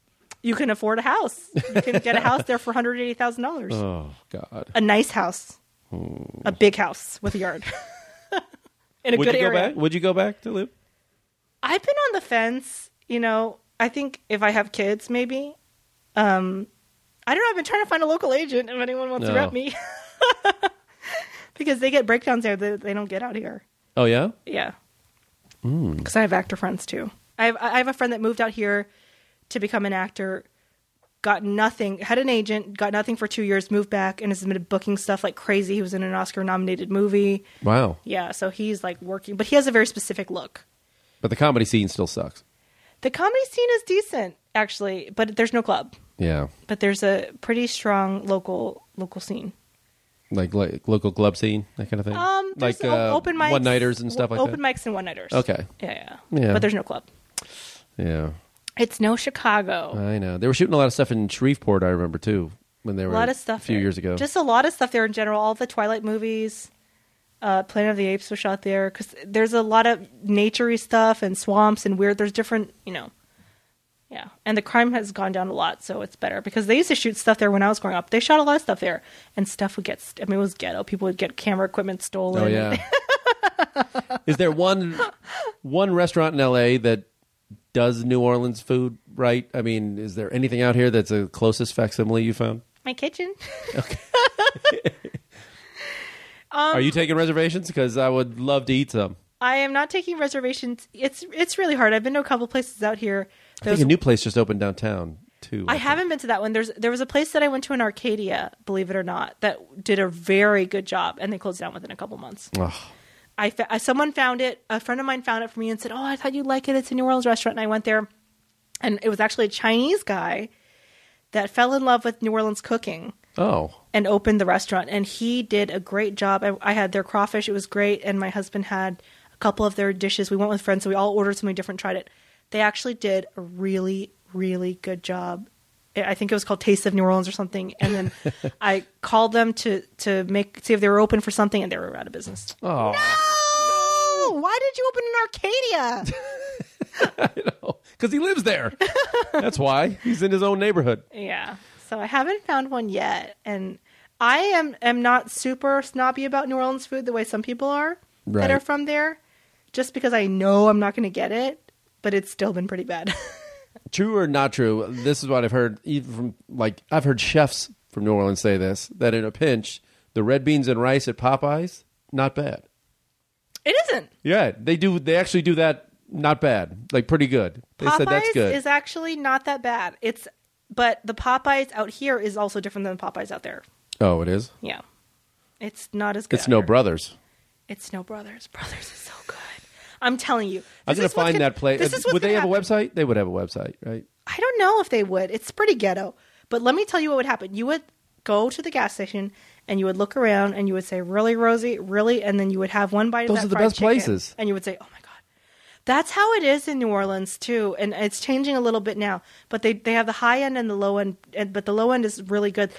You can afford a house. You can get a house there for hundred eighty thousand dollars. Oh God. A nice house, a big house with a yard, in a Would good you go area. back? Would you go back to live? I've been on the fence. You know, I think if I have kids, maybe. Um, I don't know. I've been trying to find a local agent if anyone wants to No. rep me, because they get breakdowns there that they don't get out here. Oh yeah. Yeah. Because I have actor friends too. I have I have a friend that moved out here to become an actor, got nothing, had an agent, got nothing for two years, moved back, and has been booking stuff like crazy. He was in an Oscar nominated movie. Wow. Yeah, so he's like working, but he has a very specific look. But the comedy scene still sucks. The comedy scene is decent, actually, but there's no club. Yeah. But there's a pretty strong local local scene. Like like local club scene, that kind of thing. Um, like uh, open mics, one nighters and stuff like open that. Open mics and one nighters. Okay. Yeah, Yeah. yeah, but there's no club. Yeah. It's no Chicago. I know. They were shooting a lot of stuff in Shreveport. I remember too when they were a lot of stuff a few there. years ago. Just a lot of stuff there in general. All the Twilight movies, uh, Planet of the Apes was shot there because there's a lot of naturey stuff and swamps and weird. There's different, you know, yeah. And the crime has gone down a lot, so it's better because they used to shoot stuff there when I was growing up. They shot a lot of stuff there, and stuff would get. I mean, it was ghetto. People would get camera equipment stolen. oh yeah. Is there one one restaurant in L.A. that does New Orleans food right? I mean, is there anything out here that's the closest facsimile you found? My kitchen. Okay. Are you um, taking reservations? Because I would love to eat some. I am not taking reservations. It's it's really hard. I've been to a couple places out here. I think a new place just opened downtown too. I think. haven't been to that one. There's there was a place that I went to in Arcadia, believe it or not, that did a very good job, and they closed down within a couple months. Ugh. I fa- uh, someone found it. A friend of mine found it for me and said, "Oh, I thought you'd like it. It's a New Orleans restaurant." And I went there, and it was actually a Chinese guy that fell in love with New Orleans cooking Oh, and opened the restaurant. And he did a great job. I, I had their crawfish; it was great. And my husband had a couple of their dishes. We went with friends, so we all ordered something different, tried it. They actually did a really, really good job. I I think it was called Taste of New Orleans or something. And then I called them to to make see if they were open for something, and they were out of business. oh, No! Why did you open in Arcadia? because he lives there. That's why he's in his own neighborhood. yeah. So I haven't found one yet, and I am am not super snobby about New Orleans food the way some people are Right. that are from there, just because I know I'm not going to get it. But it's still been pretty bad. True or not true? This is what I've heard. Even from like I've heard chefs from New Orleans say this that in a pinch, the red beans and rice at Popeyes not bad. it isn't. Yeah, they do. They actually do that. Not bad. Like pretty good. They Popeyes said that's good. is actually not that bad. It's but the Popeyes out here is also different than the Popeyes out there. oh, it is. Yeah, it's not as good. It's no here. brothers. It's no brothers. Brothers is so good. I'm telling you. I'm going to find that place. This is Would they have a website? They would have a website, right? I don't know if they would. It's pretty ghetto. But let me tell you what would happen. You would go to the gas station and you would look around and you would say, "Really, Rosie? Really?" And then you would have one bite Those of that are the fried best chicken, places. And you would say, "Oh my god." That's how it is in New Orleans too, and it's changing a little bit now. But they they have the high end and the low end, and, but the low end is really good.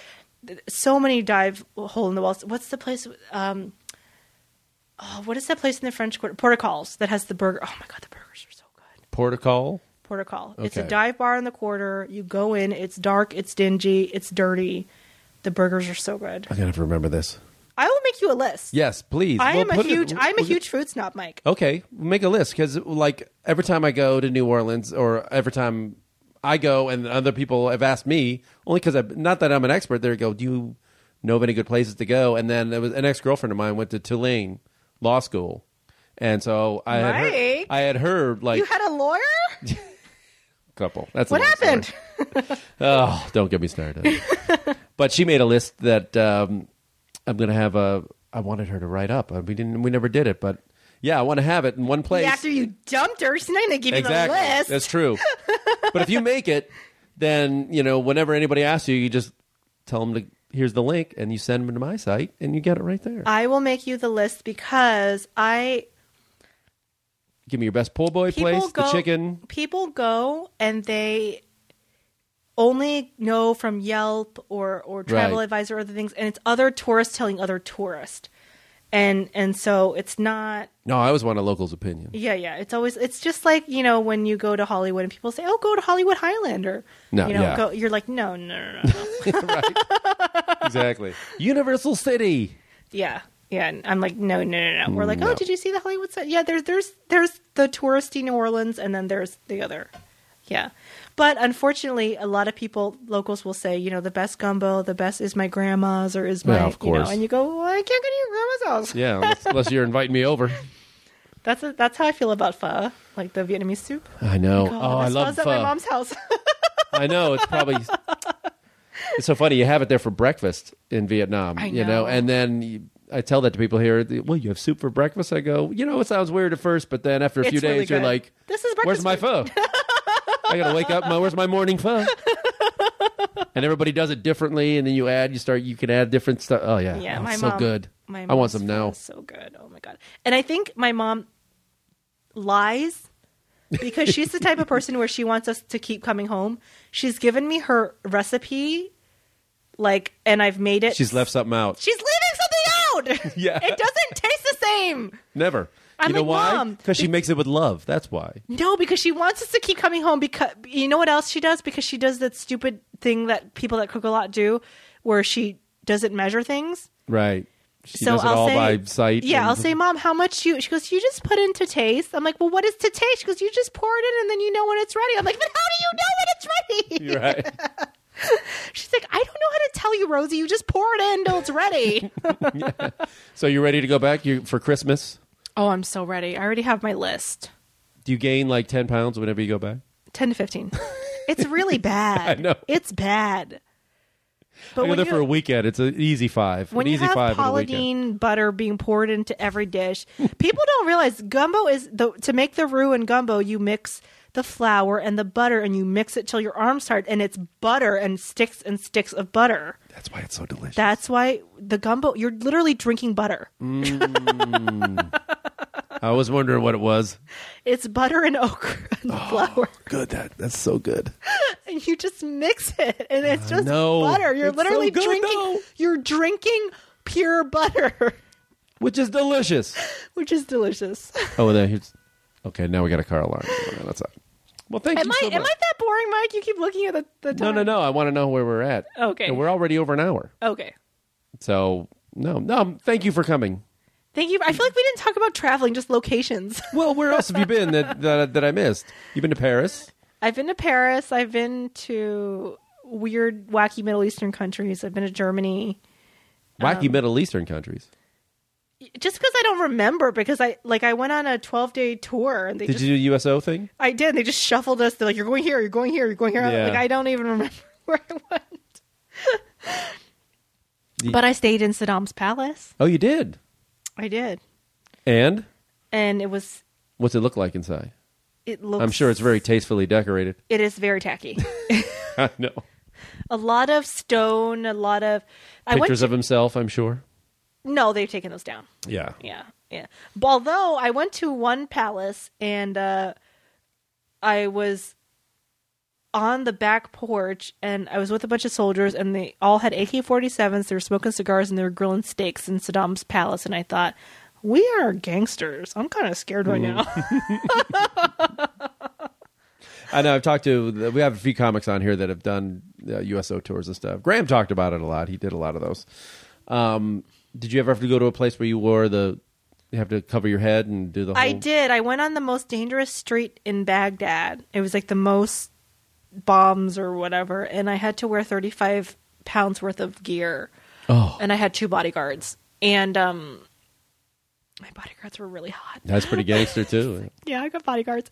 So many dive hole in the walls. What's the place? Um, oh, what is that place in the French Quarter? Port of Calls that has the burger. Oh my god, the burgers are so good. Port of Call. Portical. It's a dive bar in the quarter. You go in. It's dark. It's dingy. It's dirty. The burgers are so good. I'm going to have to remember this. I will make you a list. Yes, please. I Well, am a put it- huge. I'm a huge food snob, Mike. Okay, make a list because like every time I go to New Orleans or every time I go and other people have asked me only because I not that I'm an expert. They go, do you know of any good places to go? And then there was an ex girlfriend of mine went to Tulane Law School, and so I had heard, Mike? I had heard like You had a lawyer. couple. That's a What long story. happened? Oh, don't get me started. but she made a list that um, I'm going to have a. I wanted her to write up. Uh, We didn't. We never did it, but yeah, I want to have it in one place. After you dumped her, she's not going to give exactly. you the list. That's true. but if you make it, then you know whenever anybody asks you, you just tell them to. Here's the link, and you send them to my site, and you get it right there. I will make you the list because I Give me your best po' boy people place, the chicken. people go and they only know from Yelp or or Travel Right. Advisor or other things, and it's other tourists telling other tourists, and and so it's not. No, I always want a local's opinion. Yeah, yeah. It's always it's just like you know when you go to Hollywood and people say, "Oh, go to Hollywood Highlander." No, you know, yeah. go, you're like, no, no, no, no. no. right. exactly. Universal City. yeah, yeah. And I'm like, no, no, no, no. We're like, mm, oh, No. oh, did you see the Hollywood set? Yeah, there's there's there's the touristy New Orleans, and then there's the other. Yeah, but unfortunately, a lot of people, locals, will say, you know, the best gumbo, the best is my grandma's or is my, Yeah, of you know, course. and you go, well, I can't go to your grandma's house. Yeah, unless, unless you're inviting me over. That's a, that's how I feel about pho, like the Vietnamese soup. I know. Oh, oh I that's love pho's at pho. my mom's house. I know it's probably it's so funny. You have it there for breakfast in Vietnam, I you know, know. and then you, I tell that to people here. Well, you have soup for breakfast. I go, you know, it sounds weird at first, but then after a few It's really days, you're good. like, This is "Where's breakfast my pho? I gotta wake up. My, where's my morning pho?" and everybody does it differently, and then you add, you start, you can add different stuff. Oh yeah, Yeah, Oh, my so mom. good. My I want mom's some now. is So good. Oh my god. And I think my mom lies because she's the type of person where she wants us to keep coming home. She's given me her recipe, like, and I've made it. She's left something out. She's leaving something out. Yeah. it doesn't taste the same. Never. I'm you know like, why? "Mom, Because she makes it with love. That's why. No, because she wants us to keep coming home. Because you know what else she does? Because she does that stupid thing that people that cook a lot do, where she doesn't measure things. Right. She so does it I'll all say, by sight. Yeah, and- I'll say, Mom, how much you? She goes, you just put in to taste. I'm like, well, what is to taste? She goes, you just pour it in and then you know when it's ready. I'm like, but how do you know when it's ready? You're right. She's like, I don't know how to tell you, Rosie. You just pour it in till it's ready. So you ready to go back you, for Christmas? oh, I'm so ready. I already have my list. Do you gain like 10 pounds whenever you go back? 10 to 15. It's really bad. I know. It's bad. But I go when there for a weekend. It's an easy five. when an you easy have five on a weekend. Paula Deen butter being poured into every dish, people don't realize gumbo is the to make the roux and gumbo. You mix the flour and the butter, and you mix it till your arms tired, and it's butter and sticks and sticks of butter. That's why it's so delicious. That's why the gumbo. You're literally drinking butter. Mm. I was wondering what it was. It's butter and okra and Oh. flour, Good. That that's so good. and you just mix it, and it's just know. butter. You're It's so literally good, drinking. though. You're drinking pure butter, Which is delicious. which is delicious. Oh, there. Here's, okay, now we got a car alarm. That's it. Well, thank Am you I so am much. I that boring, Mike? You keep looking at the, the no, no, no. I want to know where we're at. Okay. And we're already over an hour. Okay. So no, no. Thank you for coming. Thank you. I feel like we didn't talk about traveling, just locations. Well, where else have you been that that, that I missed? You've been to Paris. I've been to Paris. I've been to weird, wacky Middle Eastern countries. I've been to Germany. Wacky Um, Middle Eastern countries. Just because I don't remember, because I like I went on a twelve day tour and they Did just you do a USO thing? I did. They just shuffled us. They're like, "You're going here. You're going here. You're going here." Yeah. Like I don't even remember where I went. The- but I stayed in Saddam's palace. Oh, you did. I did. And and it was What's it look like inside? It looks. I'm sure it's very tastefully decorated. It is very tacky. I know. a lot of stone. A lot of. I went Pictures to- of himself, I'm sure. No, they've taken those down. Yeah. Yeah, yeah. But although I went to one palace and uh, I was on the back porch and I was with a bunch of soldiers and they all had AK 47s. They were smoking cigars and they were grilling steaks in Saddam's palace. And I thought, we are gangsters. I'm kind of scared right now. I know. I've talked to. We have a few comics on here that have done uh, USO tours and stuff. Graham talked about it a lot. He did a lot of those. Um, did you ever have to go to a place where you wore the? You have to cover your head and do the. Whole, I did. I went on the most dangerous street in Baghdad. It was like the most bombs or whatever. And I had to wear 35 pounds worth of gear. Oh, and I had two bodyguards, and um, my bodyguards were really hot. that's pretty gangster too. Yeah, I got bodyguards.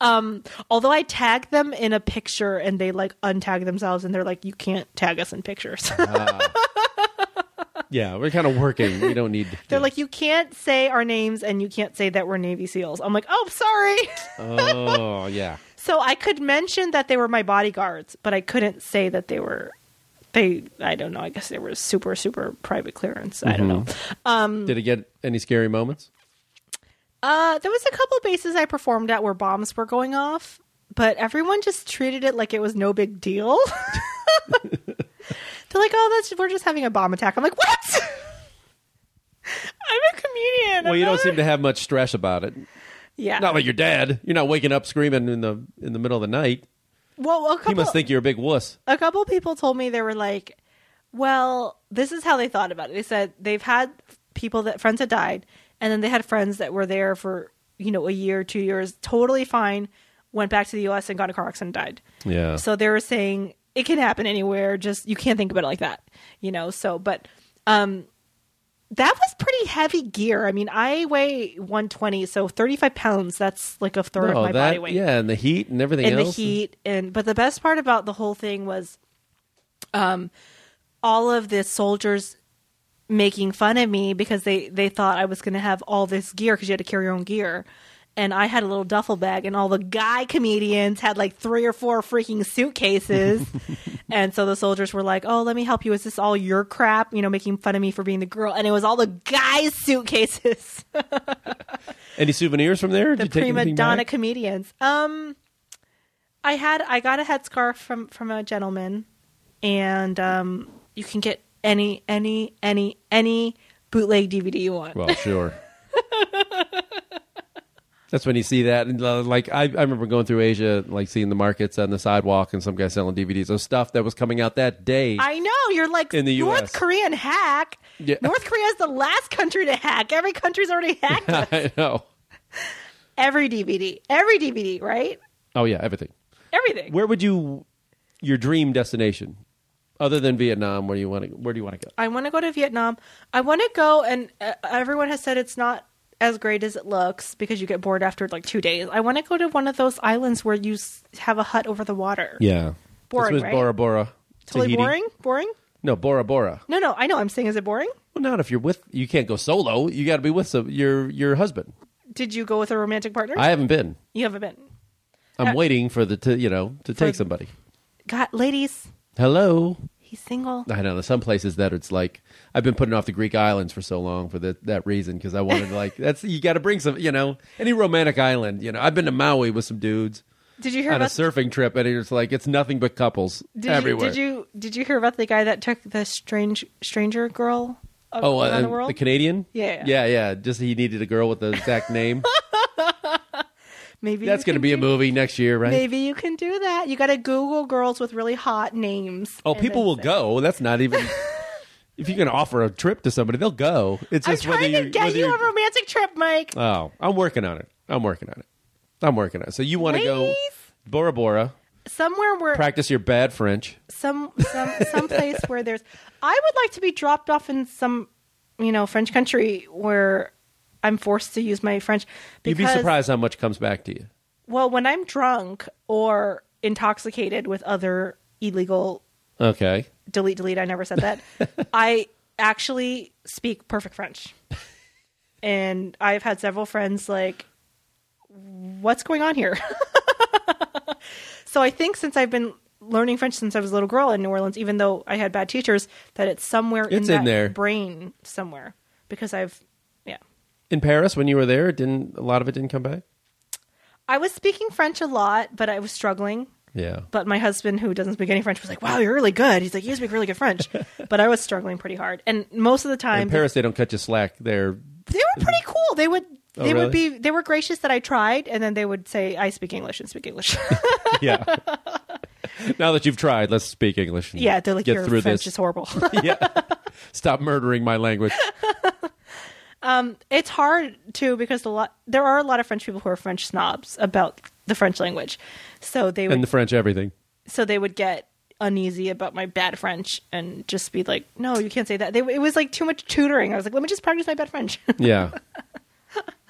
Um, although I tagged them in a picture, and they like untag themselves, and they're like, "You can't tag us in pictures." Yeah, we're kind of working. We don't need. they're like, "You can't say our names, and you can't say that we're Navy SEAls." I'm like, "Oh, sorry." Oh yeah. so I could mention that they were my bodyguards, but I couldn't say that they were. They, I don't know. I guess they were super, super private clearance. I don't know. Mm-hmm. Did it get any scary moments? Uh, there was a couple bases I performed at where bombs were going off, but everyone just treated it like it was no big deal. They're like, "Oh, that's we're just having a bomb attack." I'm like, "What?" I'm a comedian. Well, I'm you don't not- seem to have much stress about it. Yeah. Not like your dad. You're not waking up screaming in the in the middle of the night. well, a couple. He must think you're a big wuss. a couple people told me they were like, well, this is how they thought about it. They said they've had people that friends that died, and then they had friends that were there for you know a year, two years, totally fine, went back to the U.S. and got a car accident, and died. Yeah. So they were saying it can happen anywhere. Just you can't think about it like that, you know. So, but um, that was pretty heavy gear. I mean, I weigh 120, so 35 pounds. That's like a third No, of my that body weight yeah, and the heat and everything in the heat and but the best part about the whole thing was um all of the soldiers making fun of me because they they thought I was going to have all this gear because you had to carry your own gear and I had a little duffel bag and all the guy comedians had like three or four freaking suitcases and so the soldiers were like oh let me help you is this all your crap you know making fun of me for being the girl and it was all the guys suitcases Any souvenirs from there? Did the you take prima donna back? comedians. Um, I had I got a headscarf from from a gentleman, and um, you can get any any any any bootleg DVD you want. Well, sure. That's when you see that, and uh, like I, I remember going through Asia, like seeing the markets on the sidewalk, and some guy selling DVDs of stuff that was coming out that day. I know you're like In the North US. Korean hack. Yeah. North Korea is the last country to hack. Every country's already hacked us. I know. every DVD, every DVD, right? Oh yeah, everything. Everything. Where would you your dream destination, other than Vietnam? Where do you want to? Where do you want to go? I want to go to Vietnam. I want to go, and uh, everyone has said it's not as great as it looks because you get bored after like two days. I want to go to one of those islands where you s- have a hut over the water. Yeah, Boring, This was right? Bora Bora. Totally Tahiti. boring. Boring. No, Bora Bora. No, no. I know. I'm saying, is it boring? Well, not if you're with. You can't go solo. You got to be with some, your your husband. Did you go with a romantic partner? I haven't been. you haven't been. I'm Uh, waiting for the to you know to take somebody. God, ladies, Hello. He's single. I know there's some places that it's like I've been putting off the Greek islands for so long for that that reason because I wanted to like that's you got to bring some you know any romantic island you know I've been to Maui with some dudes Did you hear on a about? surfing trip and it's like it's nothing but couples did everywhere. You, did you did you hear about the guy that took the strange stranger girl Oh, around uh, the world? the Canadian? Yeah. yeah, yeah. Just he needed a girl with the exact name. maybe That's going to be a movie next year, right? Maybe you can do that. You got to Google girls with really hot names. Oh, people will say- go. That's not even. if you can offer a trip to somebody, they'll go. It's I'm just whether trying you to get you a romantic trip, Mike. Oh, I'm working on it. I'm working on it. I'm working on it. So you want to go Bora Bora, Somewhere where practice your bad French. some some some place where there's. I would like to be dropped off in some, you know, French country where I'm forced to use my French. You'd be surprised how much comes back to you. Well, when I'm drunk or intoxicated with other illegal Okay. delete delete i never said that i actually speak perfect french and i've had several friends like what's going on here? so I think since I've been learning French since I was a little girl in New Orleans, even though I had bad teachers, that it's somewhere in It's in that there. brain somewhere because I've. In Paris, when you were there, it didn't a lot of it didn't come back? I was speaking French a lot, but I was struggling. Yeah. But my husband, who doesn't speak any French, was like, "Wow, you're really good." He's like, "You speak really good French," but I was struggling pretty hard. And most of the time, In Paris, they don't cut you slack. They're they were pretty cool. They would Oh, they would be they were gracious that I tried, and then they would say, "I speak English and speak English." yeah. now that you've tried, let's speak English. yeah, they're like, get "Your through French this. is horrible." yeah. Stop murdering my language. It's hard too because a lot there are a lot of French people who are French snobs about the French language, so they would And the French everything. so they would get uneasy about my bad French and just be like, "No, you can't say that." They, it was like too much tutoring. I was like, "Let me just practice my bad French." Yeah.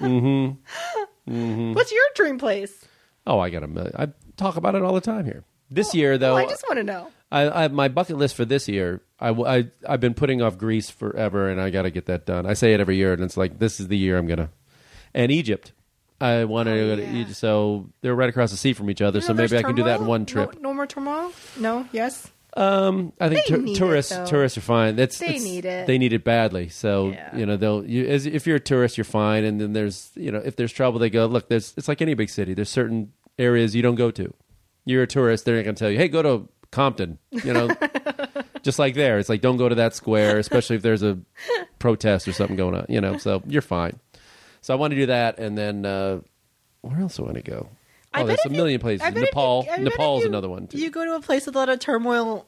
Mm-hmm. mm-hmm. What's your dream place? Oh, I got a million. I talk about it all the time here. This year, though, Oh, I just want to know. I, I my bucket list for this year. I, I I've been putting off Greece forever, and I got to get that done. I say it every year, and it's like this is the year I'm gonna. And Egypt, I want to go to Oh. Egypt. So they're right across the sea from each other. You so maybe I can do that in turmoil? one trip. No, no more turmoil. No. Yes. Um, I think They need it, tourists though. tourists are fine. That's They need it. They need it badly. So Yeah. you know they'll you, as, if you're a tourist, you're fine. And then there's you know if there's trouble, they go look. There's it's like any big city. There's certain areas you don't go to. You're a tourist. They're not going to tell you, hey, go to Compton. You know, just like there, it's like don't go to that square, especially if there's a protest or something going on. You know, so you're fine. So I want to do that, and then uh, where else do I want to go? Oh, there's a you- million places. You- Nepal. I Nepal's you- another one. Too. You go to a place with a lot of turmoil.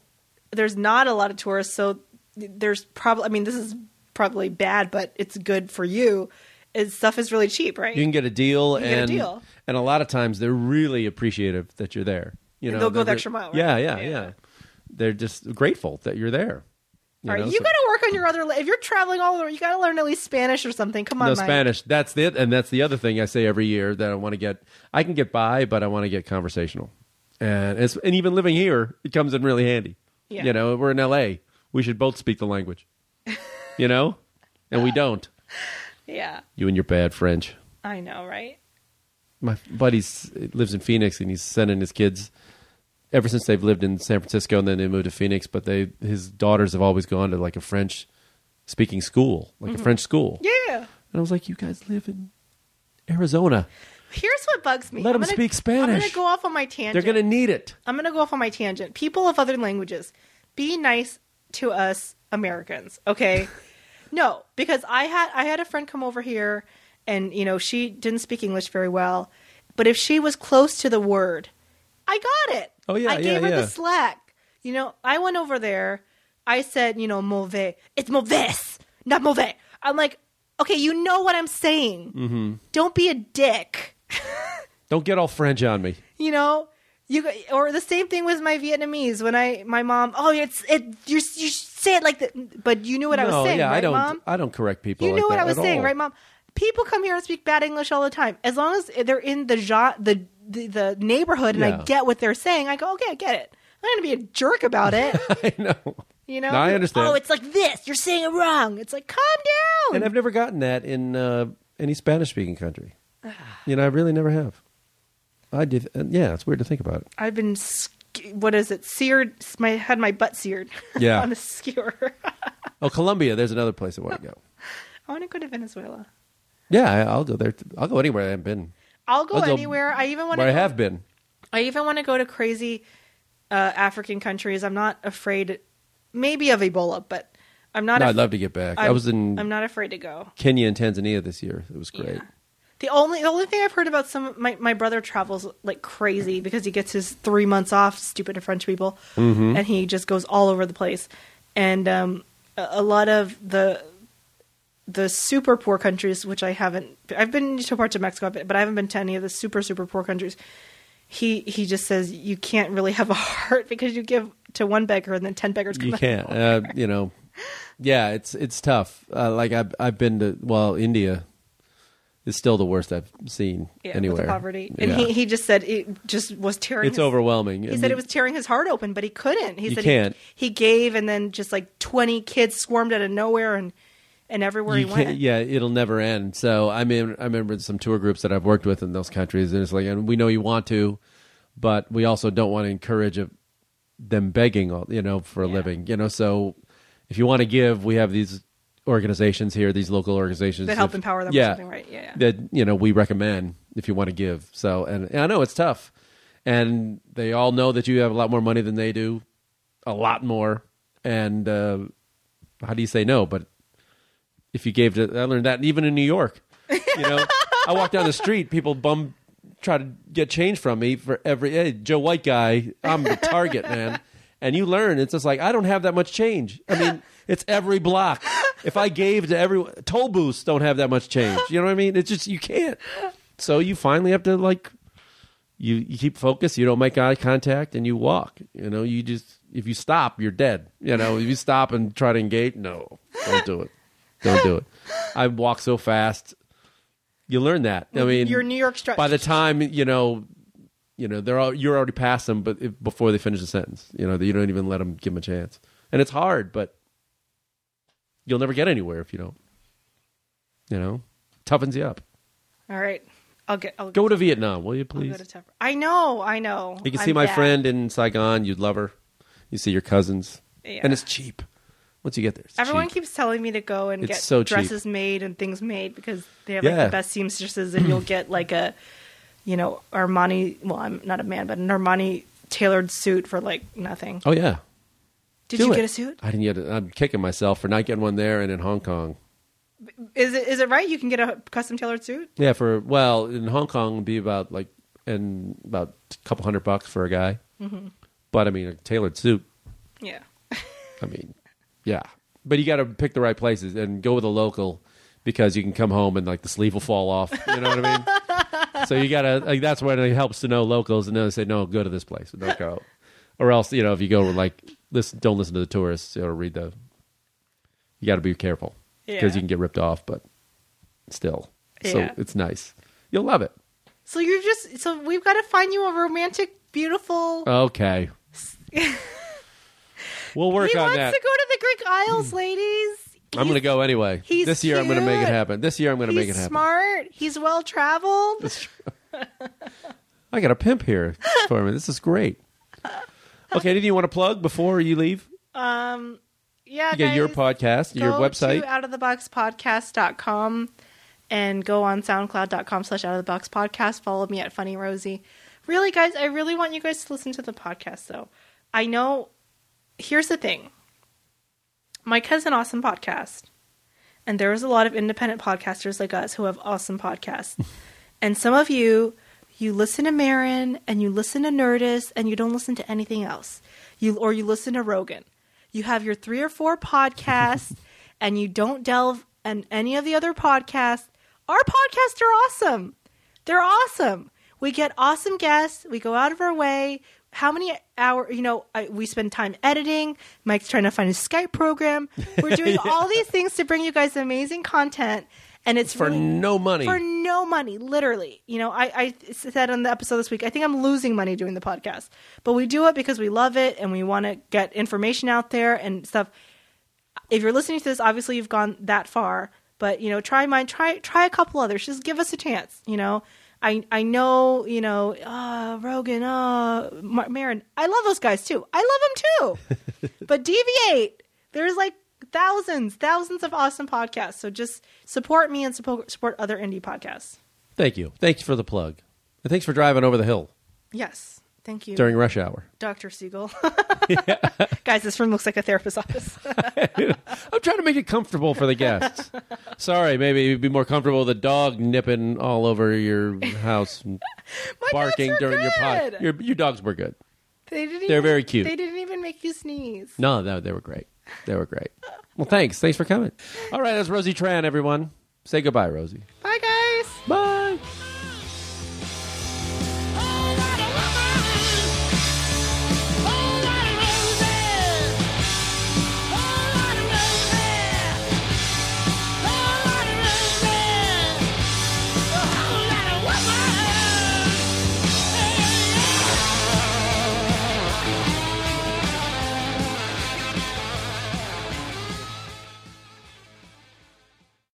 There's not a lot of tourists, so there's probably. I mean, this is probably bad, but it's good for you. Is stuff is really cheap, right? You can get a deal, You get a and deal. and a lot of times they're really appreciative that you're there. You And know, they'll go the extra mile, right? Yeah, yeah, Yeah. yeah, They're just grateful that you're there. You All right, know, you so- got to work on your other. If you're traveling all over, you got to learn at least Spanish or something. Come on, no Mike. Spanish. That's the and that's the other thing I say every year that I want to get. I can get by, but I want to get conversational, and it's and even living here, it comes in really handy. Yeah. You know, we're in L.A. We should both speak the language. you know, and we don't. Yeah, You and your bad French. I know, right? my buddy's lives in Phoenix and he's sending his kids ever since they've lived in San Francisco and then they moved to Phoenix, but they his daughters have always gone to like a French speaking school, like a mm-hmm. French school. Yeah. And I was like, you guys live in Arizona. Here's what bugs me. Let I'm 'em gonna- speak Spanish. I'm going to go off on my tangent. They're going to need it. I'm going to go off on my tangent. People of other languages, be nice to us Americans, okay? no, because I had I had a friend come over here and you know, she didn't speak English very well, but if she was close to the word, I got it. Oh, yeah, I yeah, gave her yeah. the slack. You know, I went over there, I said, you know, mauvais. It's mauvais, not mauvais. I'm like, okay, you know what I'm saying. Mm-hmm. Don't be a dick. Don't get all French on me. you know you or the same thing with my vietnamese when i my mom oh it's it you you say it like that but you knew what i was saying yeah, right I don't. mom I don't correct people. you like knew what i was saying all. right mom people come here and speak bad english all the time as long as they're in the the, the the neighborhood and i get what they're saying i go okay i get it i'm not gonna be a jerk about it I know. you know No, I understand. oh it's like this you're saying it wrong it's like calm down And I've never gotten that in uh, any Spanish speaking country. You know, I really never have. I did. And yeah, it's weird to think about it. i've been what is it seared my had my butt seared Yeah. on a skewer Oh, Colombia. There's another place I want to go. i want to go to venezuela Yeah, I- I'll go there. I'll go anywhere I haven't been. I'll go I'll go anywhere. I even want Where to. I have been. I even want to go to crazy uh, African countries. I'm not afraid, maybe of Ebola, but I'm not. No, af- I'd love to get back. i I'm- was in I'm not afraid to go. Kenya and Tanzania this year. It was great. Yeah. The only the only thing I've heard about some my my brother travels like crazy because he gets his three months off. Stupid French people, Mm-hmm. and he just goes all over the place. And um, a, a lot of the the super poor countries, which I haven't, I've been to parts of Mexico, but I haven't been to any of the super super poor countries. He he just says you can't really have a heart because you give to one beggar and then ten beggars come. You can't. Uh, you know. Yeah, it's it's tough. Uh, like I've I've been to well India. is still the worst I've seen Yeah, anywhere. poverty, and Yeah. he he just said it just was tearing. it's his- overwhelming. He I said mean, it was tearing his heart open, but he couldn't. He said can't. He, he gave, and then just like twenty kids swarmed out of nowhere, and and everywhere You he went. yeah, it'll never end. So I mean, I remember some tour groups that I've worked with in those countries, and it's like, and we know you want to, but we also don't want to encourage a, them begging, all you know, for a Yeah. living. You know, so if you want to give, we have these organizations here, these local organizations That help if- empower them or Yeah, something, right? Yeah, yeah. That you know we recommend if you want to give. So, and, and I know it's tough, and they all know that you have a lot more money than they do, a lot more, and uh, how do you say no? But if you gave to, I learned that even in New York. You know, I walk down the street, people bum try to get change from me for every hey, Joe White guy. I'm the target man, and you learn it's just like I don't have that much change. I mean, it's every block. If I gave to every toll booths, don't have that much change. You know what I mean? It's just you can't. So you finally have to like you, you keep focus, you don't make eye contact, and you walk. You know, you just if you stop, you're dead. You know, if you stop and try to engage, no, don't do it. Don't do it. I walk so fast. You learn that. I mean, Your New York stretch. by the time you know, you know they're all, you're already past them, but if, before they finish the sentence, you know you don't even let them give them a chance, and it's hard, but you'll never get anywhere if you don't. You know, toughens you up. All right, I'll get. I'll Go to Vietnam, will you please? I know, I know. You can I'm see my bad. friend in Saigon. You'd love her. You see your cousins, Yeah. and it's cheap. Once you get there, Everyone cheap. keeps telling me to go and It's get so cheap. dresses made and things made because they have like Yeah. the best seamstresses, and you'll get like a, you know, Armani. Well, I'm not a man, but an Armani tailored suit for like nothing. Oh yeah, Did Do you it. get a suit? I didn't get it. I'm kicking myself for not getting one there and in Hong Kong. Is it is it right? You can get a custom tailored suit. Yeah, for well, in Hong Kong it'd be about like and about a couple hundred bucks for a guy. Mm-hmm. But I mean, a tailored suit. Yeah. I mean, yeah. But you got to pick the right places and go with a local because you can come home and like the sleeve will fall off. You know what I mean? so you got to like that's when it helps to know locals and then they say no, go to this place, don't go, or else you know if you go like listen, don't listen to the tourists or read the. You got to be careful because Yeah. you can get ripped off, but still, so Yeah. it's nice. You'll love it. So you're just so we've got to find you a romantic, beautiful. Okay. we'll work he on wants that. to go to the Greek Isles, ladies. I'm going to go anyway. he's This year I'm going to make it cute. happen. This year I'm going to make it happen. smart. He's well traveled. I got a pimp here for me. This is great. Okay, anything you want to plug before you leave? Um, yeah, You got your guys, podcast, your website. go website. to outoftheboxpodcast.com and go on soundcloud.com slash out of the box podcast. Follow me at Funny Rosie. Really, guys, I really want you guys to listen to the podcast, though. I know, here's the thing my cousin awesome podcast, and there is a lot of independent podcasters like us who have awesome podcasts. and some of you, you listen to Maron and you listen to Nerdist and you don't listen to anything else. You or you listen to Rogan. You have your three or four podcasts and you don't delve in any of the other podcasts. Our podcasts are awesome. They're awesome. We get awesome guests. We go out of our way. How many hour? You know, I, we spend time editing. Mike's trying to find his Skype program. We're doing all these things to bring you guys amazing content, and it's For really- no money. For no money, literally. You know, I, I said on the episode this week, I think I'm losing money doing the podcast, but we do it because we love it and we want to get information out there and stuff. If you're listening to this, obviously you've gone that far, but you know, try mine, try try a couple others. Just give us a chance. You know, I I know you know uh, Rogan, uh, Mar- Maron. I love those guys too. I love them too. but deviate. There's like thousands, thousands of awesome podcasts. So just support me and support support other indie podcasts. Thank you. Thank you for the plug. And thanks for driving over the hill Yes, thank you, during rush hour. Dr. Siegel. Guys, this room looks like a therapist's office. I'm trying to make it comfortable for the guests. Sorry, maybe it'd be more comfortable with a dog nipping all over your house and barking during your pod. Your, your dogs were good. They didn't They're even- very cute. They didn't even make you sneeze. No, no, they were great. They were great. Well, thanks. Thanks for coming. All right, that's Rosie Tran, everyone. Say goodbye, Rosie.